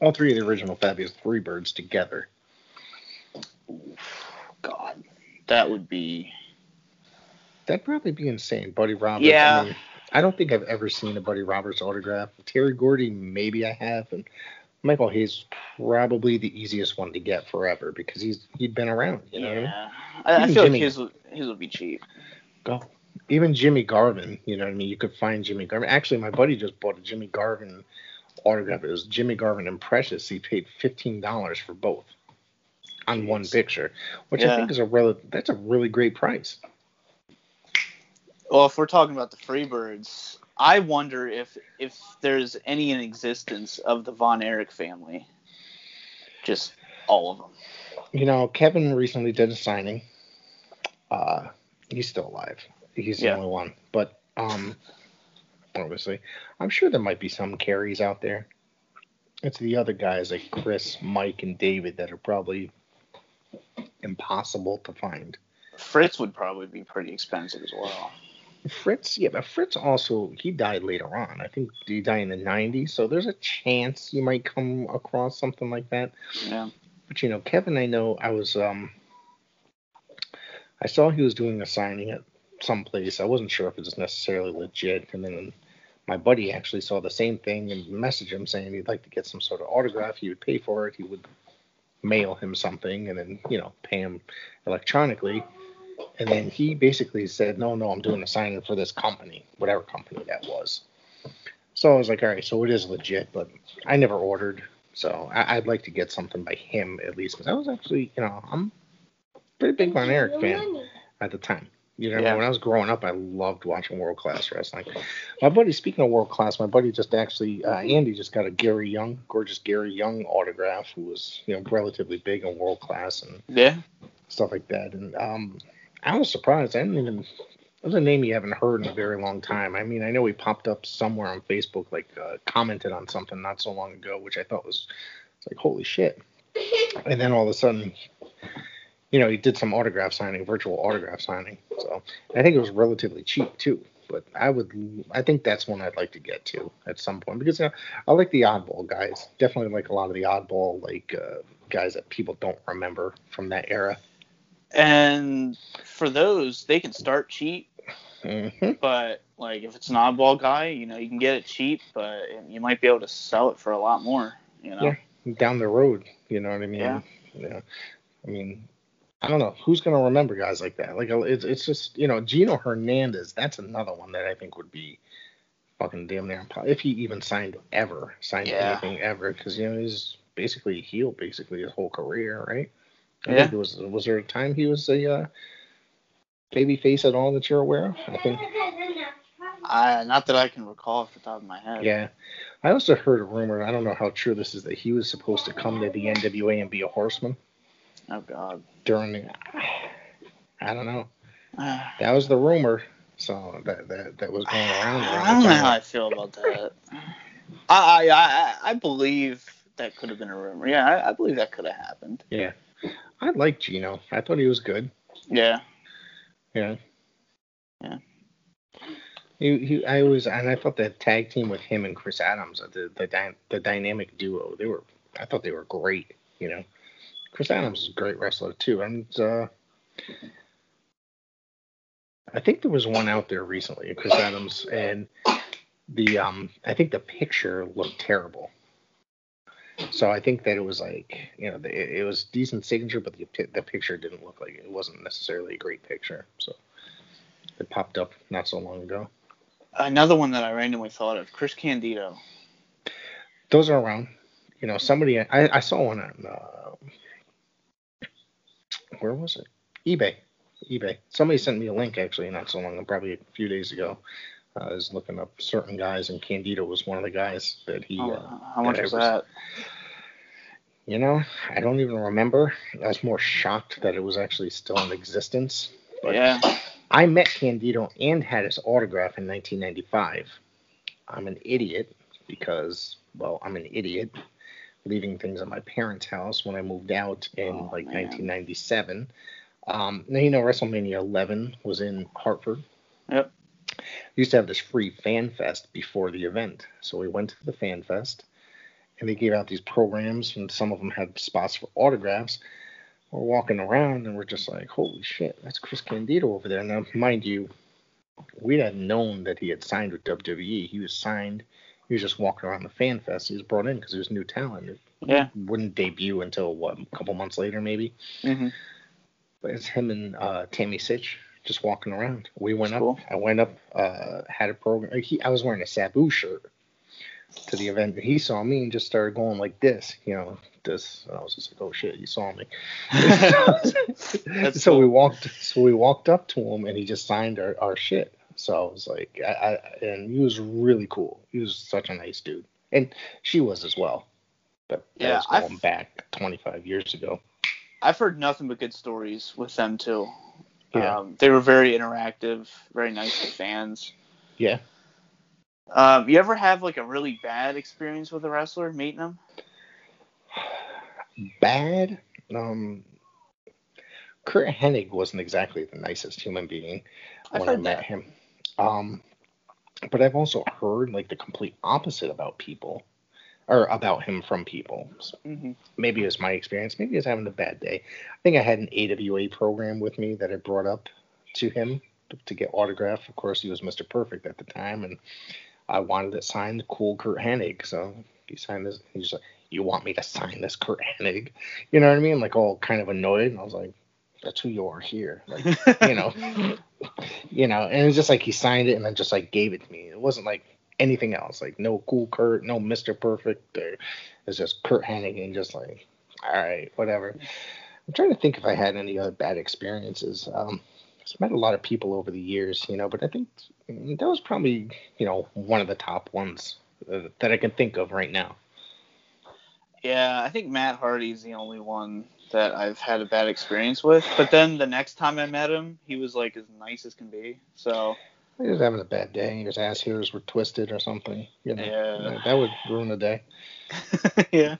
All three of the original Fabulous Birds together. God, that would be. That'd probably be insane. Buddy Roberts. Yeah. I, mean, I don't think I've ever seen a Buddy Roberts autograph. Terry Gordy, maybe I have, and Michael Hayes probably the easiest one to get forever because he's he'd been around. You know yeah. I mean? I, I feel Jimmy- like his would- his would be cheap. Go. Even Jimmy Garvin, you know what I mean? You could find Jimmy Garvin. Actually, my buddy just bought a Jimmy Garvin autograph. It was Jimmy Garvin and Precious. He paid fifteen dollars for both on one picture, which I think is a rel- that's a really great price. Well, if we're talking about the Freebirds, I wonder if if there's any in existence of the Von Erich family. Just all of them. You know, Kevin recently did a signing. Uh, he's still alive. He's the Yeah. only one. But um, obviously, I'm sure there might be some Kerrys out there. It's the other guys like Chris, Mike, and David that are probably impossible to find. Fritz would probably be pretty expensive as well. Fritz, yeah, but Fritz also he died later on. I think he died in the '90s, so there's a chance you might come across something like that. Yeah. But you know, Kevin, I know I was um I saw he was doing a signing at some place. I wasn't sure if it was necessarily legit, and then my buddy actually saw the same thing and messaged him saying he'd like to get some sort of autograph. He would pay for it. He would mail him something and then you know pay him electronically. And then he basically said, "No, no, I'm doing a signing for this company, whatever company that was." So I was like, "All right, so it is legit, but I never ordered." So I, I'd like to get something by him at least because I was actually, you know, I'm pretty big Von Erich fan at the time. You know, Yeah. when I was growing up, I loved watching world class wrestling. My buddy, speaking of world class, my buddy just actually, uh, Andy just got a Gary Young, gorgeous Gary Young autograph, who was, you know, relatively big in world class and Yeah. stuff like that. And um, I was surprised. I didn't even. Was a name you haven't heard in a very long time. I mean, I know he popped up somewhere on Facebook, like uh, commented on something not so long ago, which I thought was like holy shit. [laughs] And then all of a sudden, you know, he did some autograph signing, virtual autograph signing. So I think it was relatively cheap too. But I would, I think that's one I'd like to get to at some point because you know, I like the oddball guys. Definitely like a lot of the oddball like uh, guys that people don't remember from that era. And for those, they can start cheap, hmm but like if it's an oddball guy, you know, you can get it cheap, but you might be able to sell it for a lot more. You know. Yeah. Down the road, you know what I mean? Yeah. Yeah. I mean, I don't know who's gonna remember guys like that. Like it's it's just you know Gino Hernandez. That's another one that I think would be fucking damn near impossible if he even signed ever signed Yeah. anything ever because you know he's basically a heel basically his whole career, right? I Yeah. there was was there a time he was a uh, baby face at all that you're aware of? I think I, not that I can recall off the top of my head. yeah. I also heard a rumor. I don't know how true this is that he was supposed to come to the NWA and be a horseman Oh God. during the. I don't know. [sighs] That was the rumor. So that that, that was going around. [sighs] around I don't know how I feel about that. I I I, I believe that could have been a rumor. Yeah, I, I believe that could have happened. Yeah, I like Gino. I thought he was good. Yeah. Yeah. Yeah. He, he, I was, and I thought that tag team with him and Chris Adams, the the dy- the dynamic duo, they were, I thought they were great. You know, Chris Adams is a great wrestler too, and uh, I think there was one out there recently, Chris Adams, and the um, I think the picture looked terrible. So I think that it was like, you know, it, it was decent signature, but the the picture didn't look like it wasn't necessarily a great picture. So it popped up not so long ago. Another one that I randomly thought of, Chris Candido. Those are around. You know, somebody I, I saw one on uh, where was it? eBay. eBay. Somebody sent me a link actually not so long, probably a few days ago. I was looking up certain guys, and Candido was one of the guys that he. Oh, uh, how much that was that? You know, I don't even remember. I was more shocked that it was actually still in existence. But Yeah. I met Candido and had his autograph in 1995. I'm an idiot because, well, I'm an idiot leaving things at my parents' house when I moved out in Oh, like man. 1997. Um, now you know WrestleMania 11 was in Hartford. Yep. We used to have this free fan fest before the event, so we went to the fan fest, and they gave out these programs, and some of them had spots for autographs. We're walking around, and we're just like, "Holy shit, that's Chris Candido over there!" Now, mind you, we had known that he had signed with WWE. He was signed. He was just walking around the fan fest. He was brought in because he was new talent. It Yeah. wouldn't debut until what a couple months later, maybe. hmm But it's him and uh, Tammy Sytch just walking around. We went That's up. cool. I went up. Uh, had a program. He, I was wearing a Sabu shirt to the event. He saw me and just started going like this. You know, this. And I was just like, oh shit, you saw me. [laughs] So we walked. So we walked up to him and he just signed our, our shit. So I was like, I, I and he was really cool. He was such a nice dude, and she was as well. But that Yeah, was I've- back 25 years ago. I've heard nothing but good stories with them too. Yeah. Um, they were very interactive, very nice to fans. Yeah. Um, you ever have like a really bad experience with a wrestler meeting them? bad. Um, Curt Hennig wasn't exactly the nicest human being I've when I met that. him. Um, but I've also heard like the complete opposite about people, or about him from people. So hmm maybe it was my experience. Maybe he was having a bad day. I think I had an AWA program with me that I brought up to him to, to get autograph. Of course, he was Mr. Perfect at the time, and I wanted it signed cool Curt Hennig. So he signed this. He's like, "You want me to sign this Curt Hennig?" You know what I mean? Like all kind of annoyed. And I was like, "That's who you are here." Like, you know, [laughs] you know. And it's just like he signed it and then just like gave it to me. It wasn't like anything else. Like no cool Curt, no Mr. Perfect. Or it's just Curt Hennig just like, all right, whatever. I'm trying to think if I had any other bad experiences. Um, I've met a lot of people over the years, you know, but I think that was probably, you know, one of the top ones uh, that I can think of right now. Yeah, I think Matt Hardy's the only one that I've had a bad experience with. But then the next time I met him, he was like as nice as can be. So He was having a bad day. And his ass hairs were twisted or something. You know, Yeah. that would ruin the day. [laughs] yeah.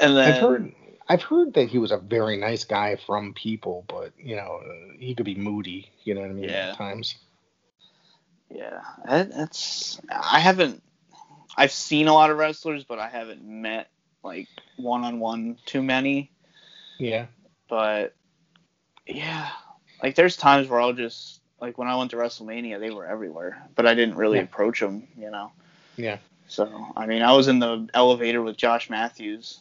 And then I've heard I've heard that he was a very nice guy from people, but you know uh, he could be moody. You know what I mean? Yeah. At times. Yeah, that, that's. I haven't. I've seen a lot of wrestlers, but I haven't met like one on one too many. Yeah. But yeah, like there's times where I'll just like when I went to WrestleMania, they were everywhere, but I didn't really Yeah. approach them, you know. Yeah. So I mean, I was in the elevator with Josh Matthews,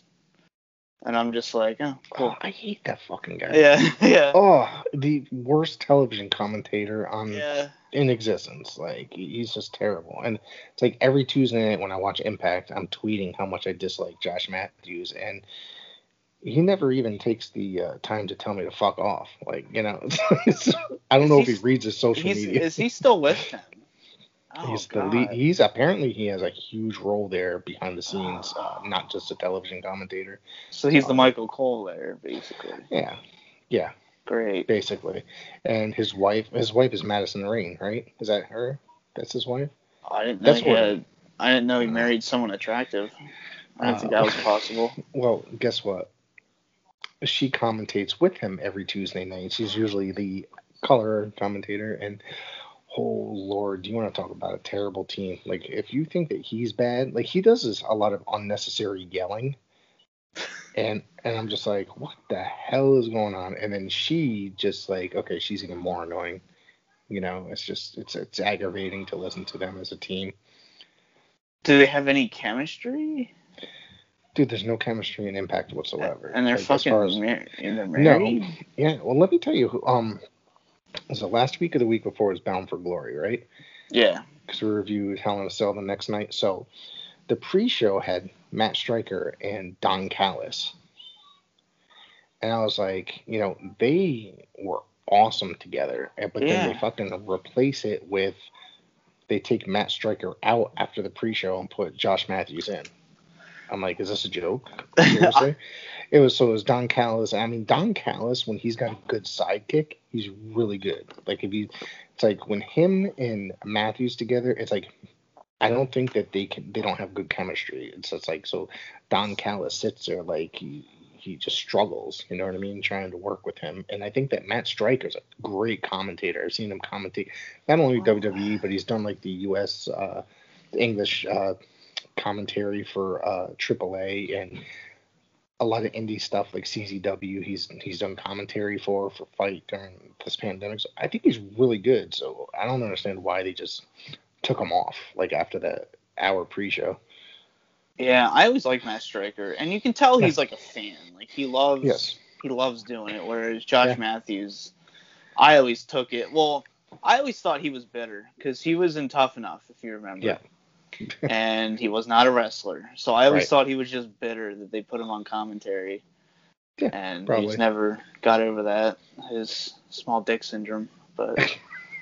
and I'm just like, oh, cool. Oh, I hate that fucking guy. Yeah, [laughs] yeah, Oh, the worst television commentator on yeah. in existence. Like he's just terrible. And it's like every Tuesday night when I watch Impact, I'm tweeting how much I dislike Josh Matthews, and he never even takes the uh, time to tell me to fuck off. Like you know, [laughs] I don't Is know he if he reads his social media. is he still with [laughs] them? Oh, he's the lead. He's apparently he has a huge role there behind the scenes, uh, [gasps] not just a television commentator. So he's the Michael Cole there, basically. Yeah, yeah, Great. basically. And his wife, his wife is Madison Rayne, right? Is that her? That's his wife. I didn't know That's he had, I didn't know he married someone attractive. I didn't think that was possible. [laughs] Well, guess what? She commentates with him every Tuesday night. She's usually the color commentator. And oh lord, do you want to talk about a terrible team? Like if you think that he's bad, like he does this a lot of unnecessary yelling. And and I'm just like, what the hell is going on? And then she just like, okay, she's even more annoying. You know, it's just it's it's aggravating to listen to them as a team. Do they have any chemistry? Dude, there's no chemistry and impact whatsoever. And they're Like, as fucking far as- mar- they're married. Yeah, well, let me tell you, who- um, was the last week of the week before was Bound for Glory, right? Yeah. Because we reviewed Hell in a Cell the next night. So the pre-show had Matt Striker and Don Callis, and I was like, you know, they were awesome together, and- but then they fucking replace it with they take Matt Striker out after the pre-show and put Josh Matthews in. I'm like, is this a joke? [laughs] Seriously? it was so it was Don Callis. I mean, Don Callis when he's got a good sidekick, he's really good. Like if you, it's like when him and Matthews together, it's like I don't think that they can. They don't have good chemistry. It's just like so. Don Callis sits there like he, he just struggles. You know what I mean? Trying to work with him, and I think that Matt Striker's a great commentator. I've seen him commentate not only WWE, but he's done like the U.S. Uh, English uh, commentary for uh, AAA and a lot of indie stuff like CZW. He's he's done commentary for for Fight during this pandemic. So I think he's really good. So I don't understand why they just took him off like after that hour pre-show. Yeah, I always like Matt Striker, and you can tell he's like a fan. Like he loves Yes. he loves doing it. Whereas Josh Yeah. Matthews, I always took it. Well, I always thought he was better because he was in Tough Enough, if you remember. Yeah. [laughs] and he was not a wrestler, so I always Right. thought he was just bitter that they put him on commentary. Yeah, and probably. he's never got over that his small dick syndrome. But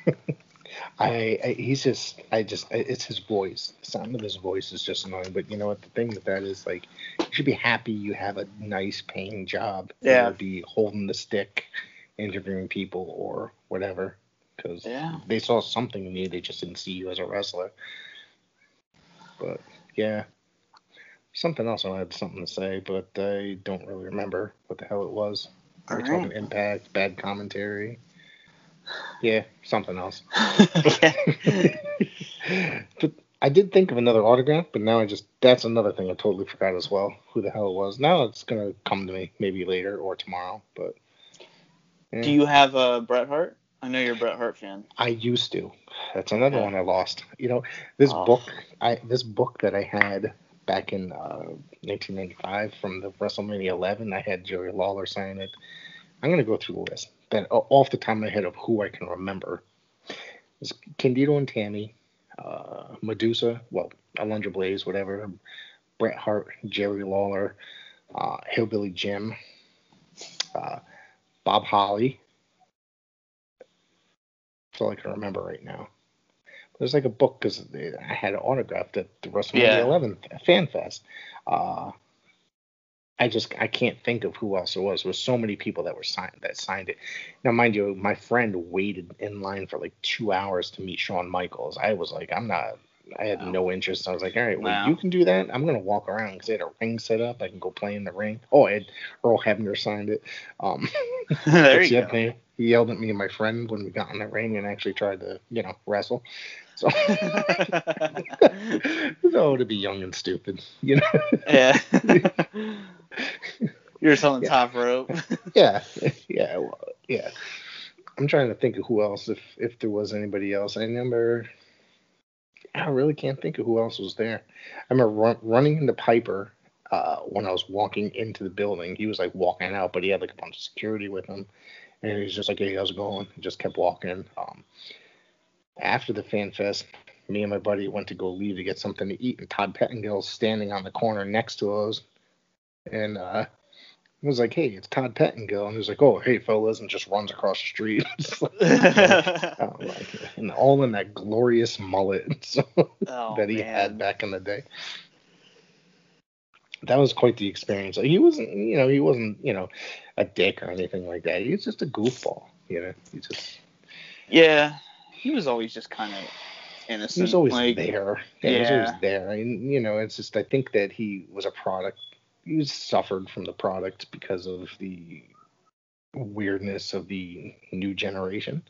[laughs] I, I he's just I just it's his voice. The sound of his voice is just annoying. But you know what? The thing with that is like you should be happy you have a nice paying job. Yeah. Be holding the stick, interviewing people, or whatever. Because yeah, they saw something in you. They just didn't see you as a wrestler. But yeah, something else. I had something to say, but I don't really remember what the hell it was. We're All talking impact, bad commentary. Yeah, something else. [laughs] [laughs] but I did think of another autograph, but now I just that's another thing I totally forgot as well. Who the hell it was? Now it's gonna come to me maybe later or tomorrow. But yeah. Do you have a Bret Hart? I know you're a Bret Hart fan. I used to. That's another Okay. one I lost. You know, this Oh. book, I this book that I had back in uh, 1995 from the WrestleMania 11, I had Jerry Lawler sign it. I'm gonna go through the list. Then off the top of my head of who I can remember, it's Candido and Tammy, uh, Medusa, well, Alundra Blaze, whatever, Bret Hart, Jerry Lawler, uh, Hillbilly Jim, uh, Bob Holly. That's all I can remember right now. There's like a book because I had it autographed at the WrestleMania Yeah. 11 Fan Fest. Uh, I just I can't think of who else it was. There were so many people that were signed that signed it. Now, mind you, my friend waited in line for like two hours to meet Shawn Michaels. I was like, I'm not. I had Wow. no interest. I was like, all right, well, Wow. you can do that. I'm gonna walk around because they had a ring set up. I can go play in the ring. Oh, I had Earl Hebner signed it. Um, [laughs] [laughs] there you go. me- He yelled at me and my friend when we got in the ring and actually tried to, you know, wrestle. So, [laughs] so to be young and stupid, you know. yeah. You're selling Yeah. top rope. yeah, yeah, well, yeah. I'm trying to think of who else, if if there was anybody else. I remember. I really can't think of who else was there. I remember run, running into Piper uh, when I was walking into the building. He was like walking out, but he had like a bunch of security with him, and he was just like, "Hey, how's it going?" He just kept walking. Um, after the fan fest, me and my buddy went to go leave to get something to eat, and Todd Pettengill's standing on the corner next to us, and uh, I was like, "Hey, it's Todd Pettengill," and he was like, "Oh, hey, fellas," and just runs across the street. [laughs] Like- [laughs] like, and all in that glorious mullet [laughs] so, oh, that he man. had back in the day. That was quite the experience. He wasn't, you know, he wasn't, you know, a dick or anything like that. He was just a goofball, you know. He just Yeah, he was always just kind of innocent. he was always like, there. Yeah, he was always there. And you know, it's just I think that he was a product. He suffered from the product because of the weirdness of the new generation.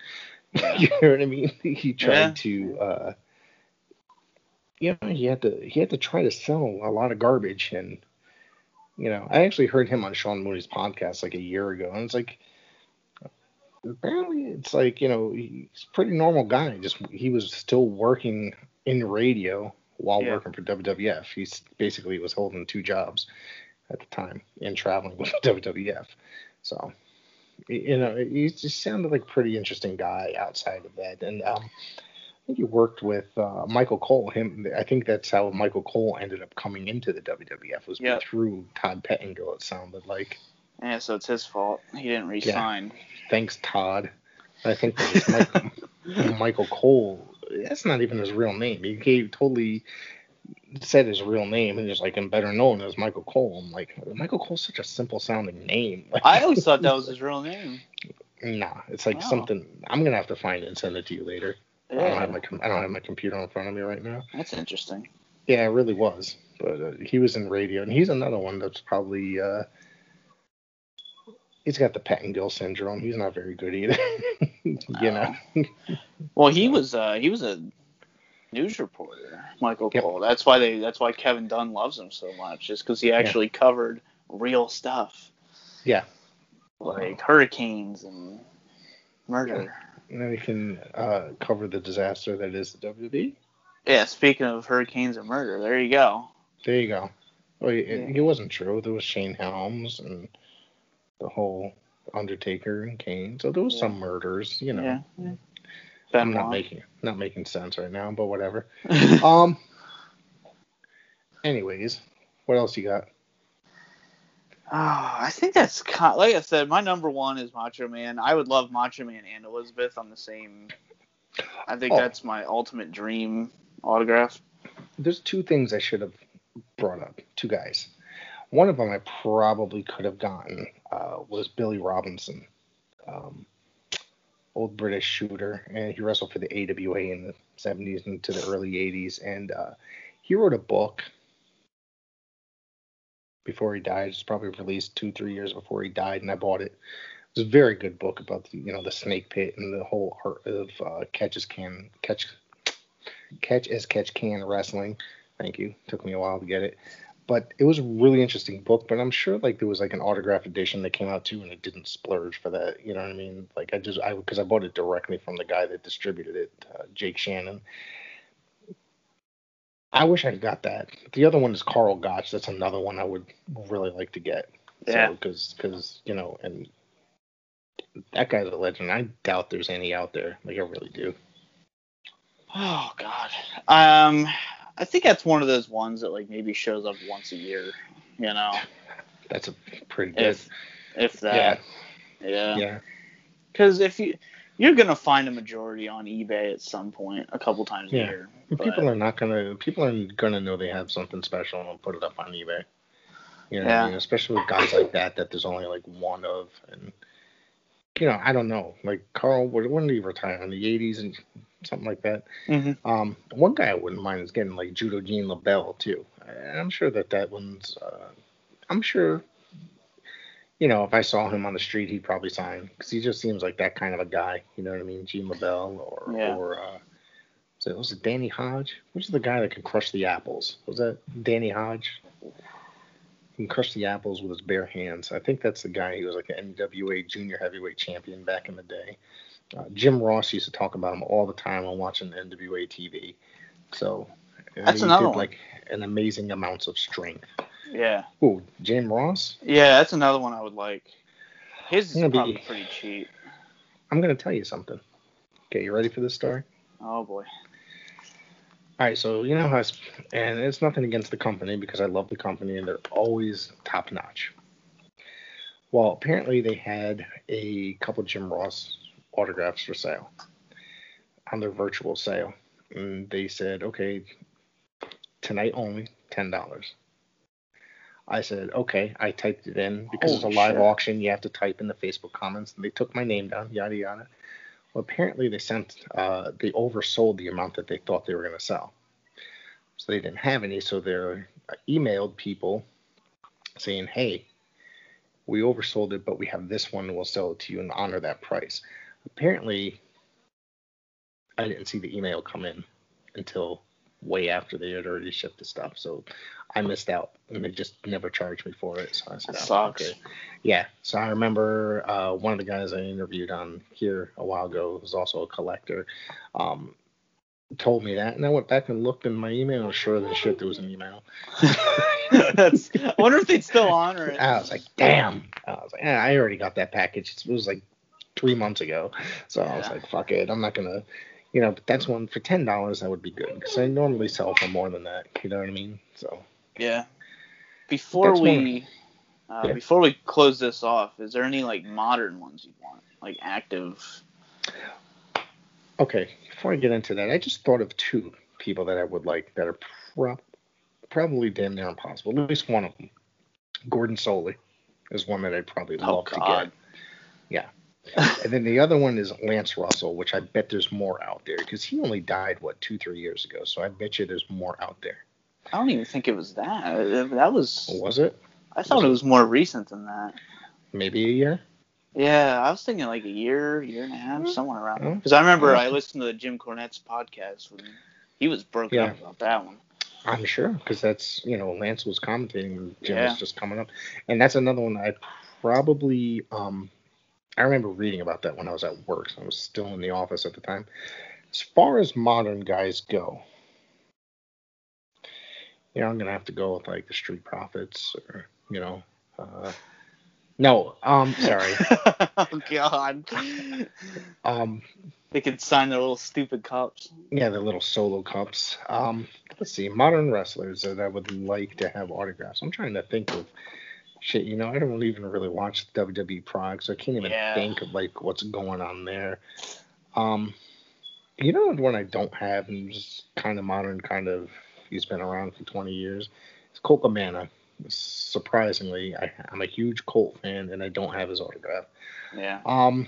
[laughs] you know what I mean? [laughs] He tried Yeah. to uh you know, he had to he had to try to sell a lot of garbage and you know, I actually heard him on Sean Mooney's podcast like a year ago and it's like apparently it's like, you know, he's a pretty normal guy. Just he was still working in radio while Yeah. working for WWF. He's basically was holding two jobs at the time in traveling with [laughs] WWF. So you know, he just sounded like a pretty interesting guy outside of that. And um, I think he worked with uh, Michael Cole. Him, I think that's how Michael Cole ended up coming into the WWF was Yep. through Todd Pettengill. It sounded like. Yeah, so it's his fault. He didn't resign. Thanks, Todd. I think Michael, [laughs] Michael Cole. That's not even his real name. He gave, totally said his real name and just like I'm better known as Michael Cole. I'm like Michael Cole's such a simple sounding name. Like, [laughs] I always thought that was his real name. Nah, it's like Wow. something. I'm gonna have to find it and send it to you later. I don't have my com- I don't have my computer in front of me right now. that's interesting. Yeah, it really was. But uh, he was in radio, and he's another one that's probably uh, he's got the Pettengill syndrome. He's not very good either. [laughs] you know. [laughs] well, he was uh, he was a news reporter, Michael yep. Cole. That's why they that's why Kevin Dunn loves him so much, just because he actually yeah. covered real stuff. Yeah. Like hurricanes and murder. And then we can uh, cover the disaster that is the WWE. Yeah, speaking of hurricanes and murder, there you go. There you go. Well, it, yeah. wasn't true. There was Shane Helms and the whole Undertaker and Kane. So there was yeah. some murders, you know. Yeah. I'm not making not making sense right now, but whatever. [laughs] um. Anyways, what else you got? Oh, I think that's kind like I said. My number one is Macho Man. I would love Macho Man and Elizabeth on the same. I think oh. that's my ultimate dream autograph. There's two things I should have brought up. Two guys. One of them I probably could have gotten uh, was Billy Robinson, um, old British shooter, and he wrestled for the AWA in the 70s into the early 80s, and uh, he wrote a book before he died. It's probably released two, three years before he died, and I bought it. It was a very good book about the, you know the snake pit and the whole art of uh, catch as can catch catch as catch can wrestling. Thank you. Took me a while to get it but it was a really interesting book. But I'm sure like there was like an autograph edition that came out too, and it didn't splurge for that. You know what I mean? Like I just I because I bought it directly from the guy that distributed it, uh, Jake Shannon. I wish I got that. The other one is Karl Gotch. That's another one I would really like to get. Yeah. Because so, because you know and that guy's a legend. I doubt there's any out there. Like I really do. Oh God. Um. I think that's one of those ones that like maybe shows up once a year. You know. That's a pretty good. If, if that. Yeah. Yeah. Yeah. Because if you you're gonna find a majority on eBay at some point, a couple times yeah. a year. But... People are not gonna. People are gonna know they have something special and put it up on eBay. You know, yeah. I mean? especially with guys like that, that there's only like one of, and you know, I don't know. Like Karl, when did he retire? In the 80s and something like that. Mm-hmm. Um, one guy I wouldn't mind is getting like Judo Gene LeBell too. I'm sure that that one's. Uh, I'm sure. You know, if I saw him on the street, he'd probably sign because he just seems like that kind of a guy. You know what I mean? Gene LeBell or yeah. or uh, was it, was it Danny Hodge? Which is the guy that can crush the apples? Was that Danny Hodge? He can crush the apples with his bare hands. I think that's the guy who was like an NWA junior heavyweight champion back in the day. Uh, Jim Ross used to talk about him all the time when watching NWA TV. So that's another did, one. like an amazing amounts of strength. Yeah. Oh, Jim Ross. Yeah, that's another one I would like. His is probably be, pretty cheap. I'm gonna tell you something. Okay, you ready for this story? Oh boy. All right, so you know how, and it's nothing against the company because I love the company and they're always top notch. Well, apparently they had a couple Jim Ross autographs for sale on their virtual sale. And they said, okay, tonight only, $10. I said, okay. I typed it in because Holy it's a oh, live shit. auction. You have to type in the Facebook comments. And they took my name down, yada, yada. Well, apparently they sent, uh, they oversold the amount that they thought they were going to sell. So they didn't have any. So they uh, emailed people saying, hey, we oversold it, but we have this one we'll sell it to you and honor that price apparently I didn't see the email come in until way after they had already shipped the stuff. So I missed out and they just never charged me for it. So I said, that oh, sucks. Okay. Yeah. So I remember uh, one of the guys I interviewed on here a while ago was also a collector. Um, told me that and I went back and looked in my email and sure as shit there was an email. [laughs] That's I wonder if they'd still honor it. I was like, damn. I was like, I already got that package. It was like three months ago. So yeah. I was like, fuck it, I'm not gonna, you know. But that's one for ten dollars that would be good because I normally sell for more than that. You know what I mean? So yeah. Before we uh, yeah. before we close this off, is there any like modern ones you want, like active? Okay, before I get into that, I just thought of two people that I would like that are pro- probably damn near impossible. At least one of them. Gordon Solie is one that I'd probably oh, love God. to get. Yeah and then the other one is Lance Russell, which I bet there's more out there because he only died what two, three years ago. So I bet you there's more out there. I don't even think it was that. That was. Was it? I thought was it was more recent than that. Maybe a year. Yeah, I was thinking like a year, year and a half, Mm. somewhere around. Oh. Because I remember I listened to the Jim Cornette's podcast when he was broken Yeah. up about that one. I'm sure because that's you know Lance was commentating and Jim Yeah. was just coming up, and that's another one I probably um I remember reading about that when I was at work. So I was still in the office at the time. As far as modern guys go, you know I'm gonna have to go with like the Street Profits or you know. Uh, no, um, sorry. [laughs] oh God. Um, They could sign their little stupid cups. Yeah, the little solo cups. Um, let's see, modern wrestlers that I would like to have autographs. I'm trying to think of shit. You know, I don't even really watch the WWE prog, so I can't even Yeah. think of like what's going on there. Um, you know, one I don't have and just kind of modern, kind of he's been around for 20 years. It's Colt Cabana. Surprisingly, I, I'm a huge Colt fan, and I don't have his autograph. Yeah. Um,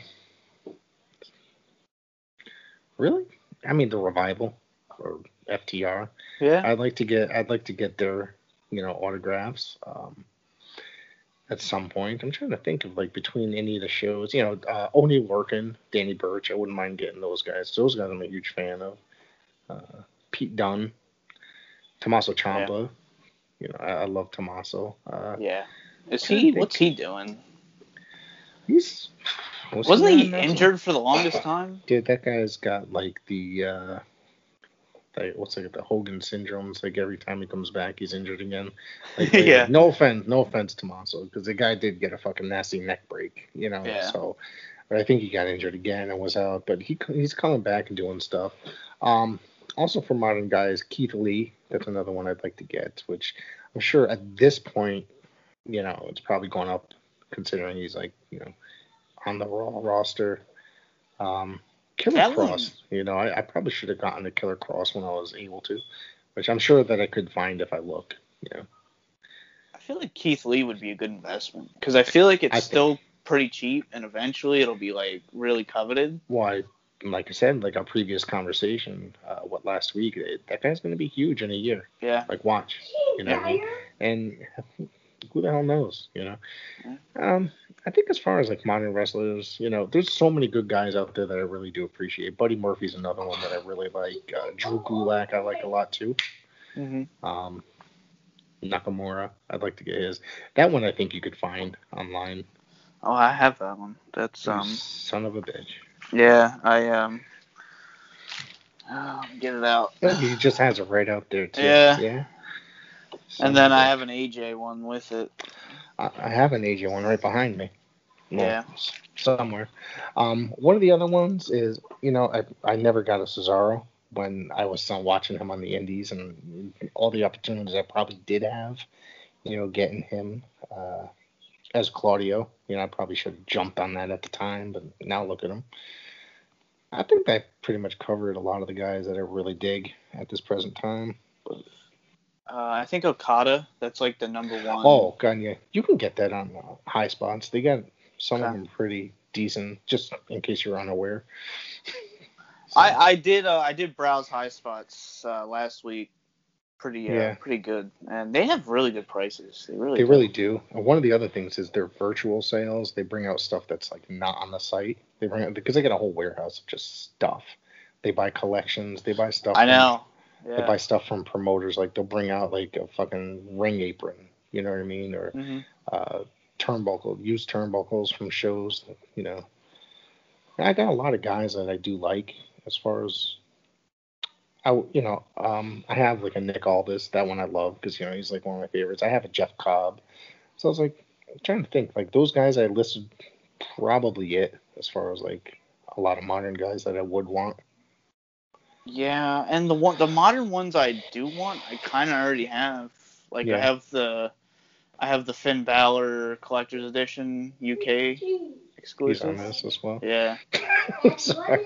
really? I mean, the revival or FTR. Yeah. I'd like to get. I'd like to get their, you know, autographs. Um, at some point, I'm trying to think of like between any of the shows. You know, uh, Oney Lorcan, Danny Burch. I wouldn't mind getting those guys. Those guys I'm a huge fan of. Uh, Pete Dunne, Tommaso Ciampa. You know, I, I love Tommaso. Uh, Yeah. Is he? What's he doing? he's was Wasn't not he injured for the longest time? Dude, that guy's got like the uh like what's like the Hogan syndrome. It's like every time he comes back, he's injured again. [laughs] Like, like, Yeah. No offense, no offense to Tommaso, because the guy did get a fucking nasty neck break, you know. Yeah. So, but I think he got injured again and was out, but he he's coming back and doing stuff. Um, also for modern guys, Keith Lee. That's another one I'd like to get, which I'm sure at this point, you know, it's probably going up considering he's like, you know, on the Raw roster. Um, Killer That one- Cross, you know, I, I probably should have gotten a Killer Kross when I was able to, which I'm sure that I could find if I look. You know, I feel like Keith Lee would be a good investment because I feel like it's I think- still pretty cheap, and eventually it'll be like really coveted. why? Like I said, like our previous conversation, uh, what last week, it, that guy's going to be huge in a year. Yeah. Like, watch, you know, what I mean? and [laughs] who the hell knows, you know? Um, I think as far as like modern wrestlers, you know, there's so many good guys out there that I really do appreciate. Buddy Murphy's another one that I really like. Uh, Drew Gulak, I like a lot too. Mm-hmm. Um, Nakamura, I'd like to get his. That one I think you could find online. Oh, I have that one. That's um. son of a bitch. Yeah, I um. Oh, get it out. He just has it right out there too. Yeah. Yeah. And then I have an AJ one with it. I, have an AJ one right behind me. Well, Yeah. Somewhere. Um, one of the other ones is, you know, I I never got a Cesaro when I was watching him on the Indies and all the opportunities I probably did have, you know, getting him uh, as Claudio. You know, I probably should have jumped on that at the time, but now look at him. I think that pretty much covered a lot of the guys that I really dig at this present time. Uh, I think Okada. That's like the number one. Oh, yeah. You can get that on uh, high spots. They got some of them pretty decent, just in case you're unaware. I I did uh, I did browse high spots uh, last week. Pretty uh, Yeah. pretty good, and they have really good prices. They really They do. really do. And one of the other things is their virtual sales. They bring out stuff that's like not on the site. They bring out because they got a whole warehouse of just stuff. They buy collections. They buy stuff. I from- know. They Yeah. buy stuff from promoters. Like they'll bring out like a fucking ring apron. You know what I mean? Or hmm uh, turnbuckle, used turnbuckles from shows. You know, And I got a lot of guys that I do like as far as. I you know um I have like a Nick Aldis that one I love because you know he's like one of my favorites. I have a Jeff Cobb, so I was like trying to think like those guys I listed probably it as far as like a lot of modern guys that I would want. Yeah, and the one the modern ones I do want, I kind of already have. Like I have the I have the Finn Balor collector's edition UK exclusive. He's exclusive. on this as well. Yeah, [laughs] Sorry.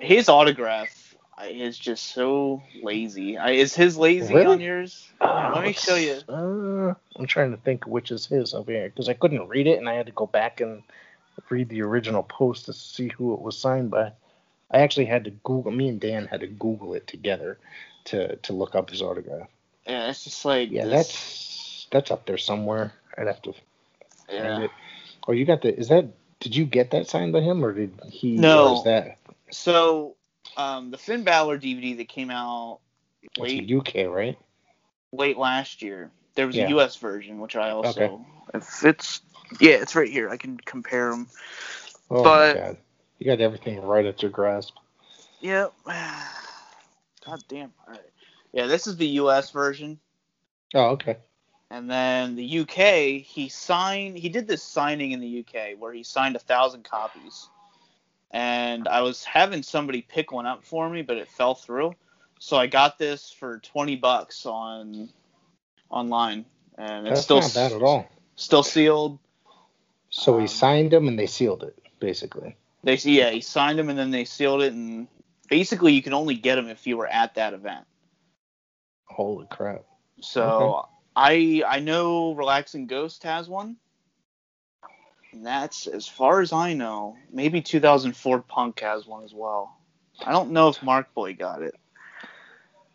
his autograph is just so lazy. I, is his lazy Really? on yours? Yeah, let me show you. Uh, I'm trying to think which is his over here because I couldn't read it and I had to go back and read the original post to see who it was signed by. I actually had to Google. Me and Dan had to Google it together to to look up his autograph. Yeah, it's just like Yeah, this- that's that's up there somewhere. I'd have to find yeah. it. Oh, you got the? Is that? Did you get that signed by him, or did he? No. Or that? So, um, the Finn Balor DVD that came out It's late UK, right? late last year. There was Yeah. a U.S. version, which I also, Okay. if it's, yeah, it's right here. I can compare them. Oh But- my god, you got everything right at your grasp. Yep. [sighs] God damn. All right. Yeah, this is the U.S. version, Oh, okay. and then the U.K. He signed. He did this signing in the U.K. where he signed a thousand copies, and I was having somebody pick one up for me, but it fell through. So I got this for twenty bucks on online, and it's That's still not bad at all. still sealed. So Um, he signed them and they sealed it, basically. They yeah, he signed them and then they sealed it, and basically you can only get them if you were at that event. Holy crap. So I I know Relaxing Ghost has one. And that's as far as I know. Maybe 2004 Punk has one as well. I don't know if Mark Boy got it.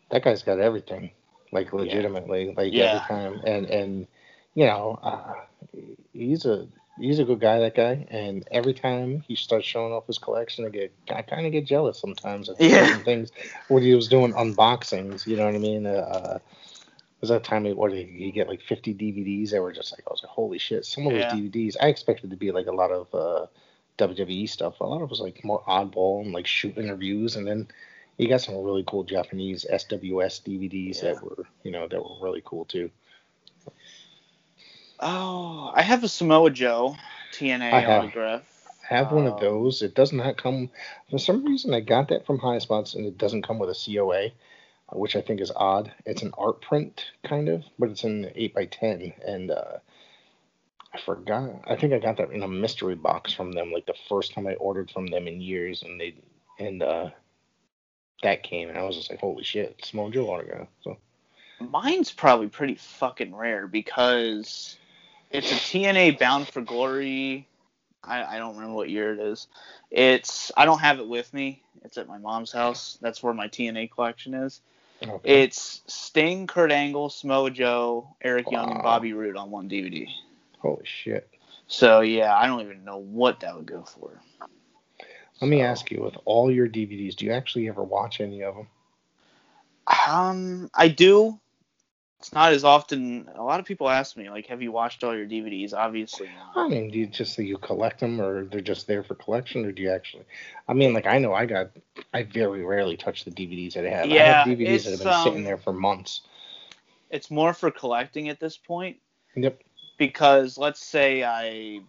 That guy's got everything, like legitimately, like Yeah. every time. And and you know, uh, he's a he's a good guy, that guy. And every time he starts showing off his collection, I get I kind of get jealous sometimes of Yeah. certain things. When he was doing unboxings, you know what I mean? Uh, was that time he what he, get like 50 DVDs that were just like I was like holy shit. Some of those DVDs I expected to be like a lot of uh, WWE stuff. A lot of it was like more oddball and like shoot interviews, and then he got some really cool Japanese SWS DVDs Yeah. that were you know that were really cool too. Oh, I have a Samoa Joe TNA I have- autograph. I have one of Um, those. It does not come for some reason. I got that from High Spots, and it doesn't come with a COA, uh, which I think is odd. It's an art print kind of, but it's an eight by ten, and uh, I forgot. I think I got that in a mystery box from them, like the first time I ordered from them in years, and they and uh, that came, and I was just like, holy shit, Samoa Joe autograph. So Mine's probably pretty fucking rare because it's a TNA Bound for Glory. I, I don't remember what year it is. It's I don't have it with me. It's at my mom's house. That's where my TNA collection is. okay. It's Sting, Kurt Angle, Samoa Joe, Eric Young, and Bobby Roode on one DVD. holy shit. So yeah, I don't even know what that would go for. Let me ask you, with all your DVDs, do you actually ever watch any of them? Um, I do. It's not as often. A lot of people ask me, like, have you watched all your DVDs? Obviously not. I mean, do you just say you collect them, or they're just there for collection, or do you actually? I mean, like I know I got, I very rarely touch the DVDs that I have. I Yeah, have DVDs that have been sitting um, there for months. It's more for collecting at this point Yep. because let's say I,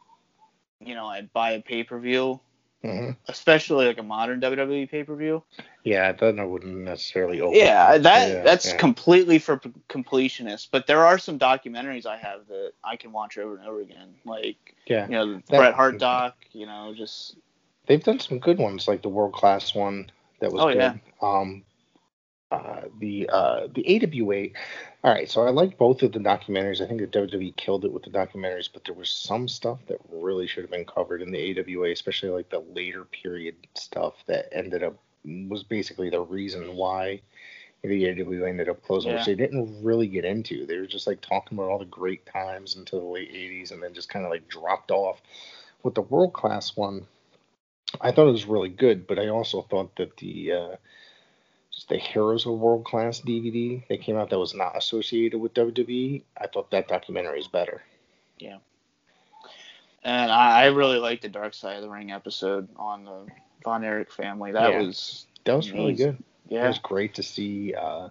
you know, I buy a pay per view, hmm especially like a modern WWE pay per view. Yeah, then I wouldn't necessarily open. Yeah, that Yeah, that's yeah. completely for p- completionists. But there are some documentaries I have that I can watch over and over again, like yeah. you know the That- Bret Hart doc. You know, just They've done some good ones, like the world class one that was Oh, good. yeah. Um, uh, the uh, the AWA. All right, so I like both of the documentaries. I think the WWE killed it with the documentaries, but there was some stuff that really should have been covered in the AWA, especially like the later period stuff that ended up was basically the reason why the AWA ended up closing, Yeah. which they didn't really get into. They were just like talking about all the great times until the late '80s, and then just kind of like dropped off. With the world class one, I thought it was really good, but I also thought that the uh, just the Heroes of World Class DVD that came out that was not associated with WWE, I thought that documentary is better. Yeah. And I, I really liked the Dark Side of the Ring episode on the Von Erich family. That Yeah. was That was really good. Yeah, It was great to see uh,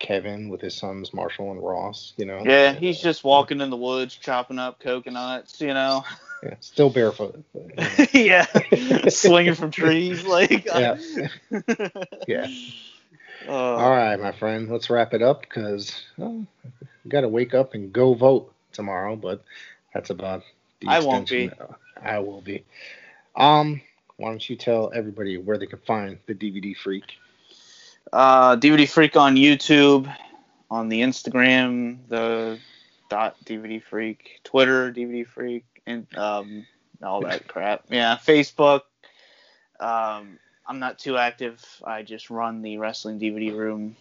Kevin with his sons Marshall and Ross. You know. Yeah, he's just walking in the woods chopping up coconuts, you know. [laughs] Yeah, still barefoot. but, you know. yeah, swinging from trees like. Yeah. [laughs] Yeah. Uh, All right, my friend. Let's wrap it up because well, we got to wake up and go vote tomorrow. But that's about the I won't extension. I will be. Um, why don't you tell everybody where they can find the DVD Freak? Uh, DVD Freak on YouTube, on the Instagram, the dot DVD Freak, Twitter DVD Freak, and um, all that [laughs] crap. Yeah, Facebook. Um, I'm not too active. I just run the wrestling DVD room.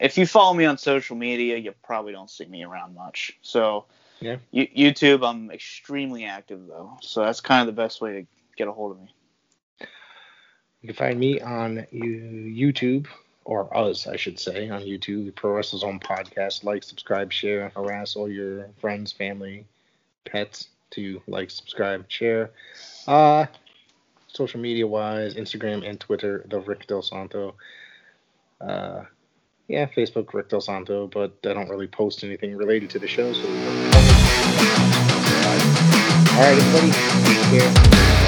If you follow me on social media, you probably don't see me around much. So Yeah. YouTube, I'm extremely active though, so that's kind of the best way to get a hold of me. You can find me on YouTube, or us, I should say, on YouTube, the Pro Wrestle Zone podcast. Like, subscribe, share, harass all your friends, family, pets to like, subscribe, share. Uh, social media wise, Instagram and Twitter, the Rick Del Santo. Uh, yeah, Facebook, Rick Del Santo, but I don't really post anything related to the show. So, all right, everybody, take care.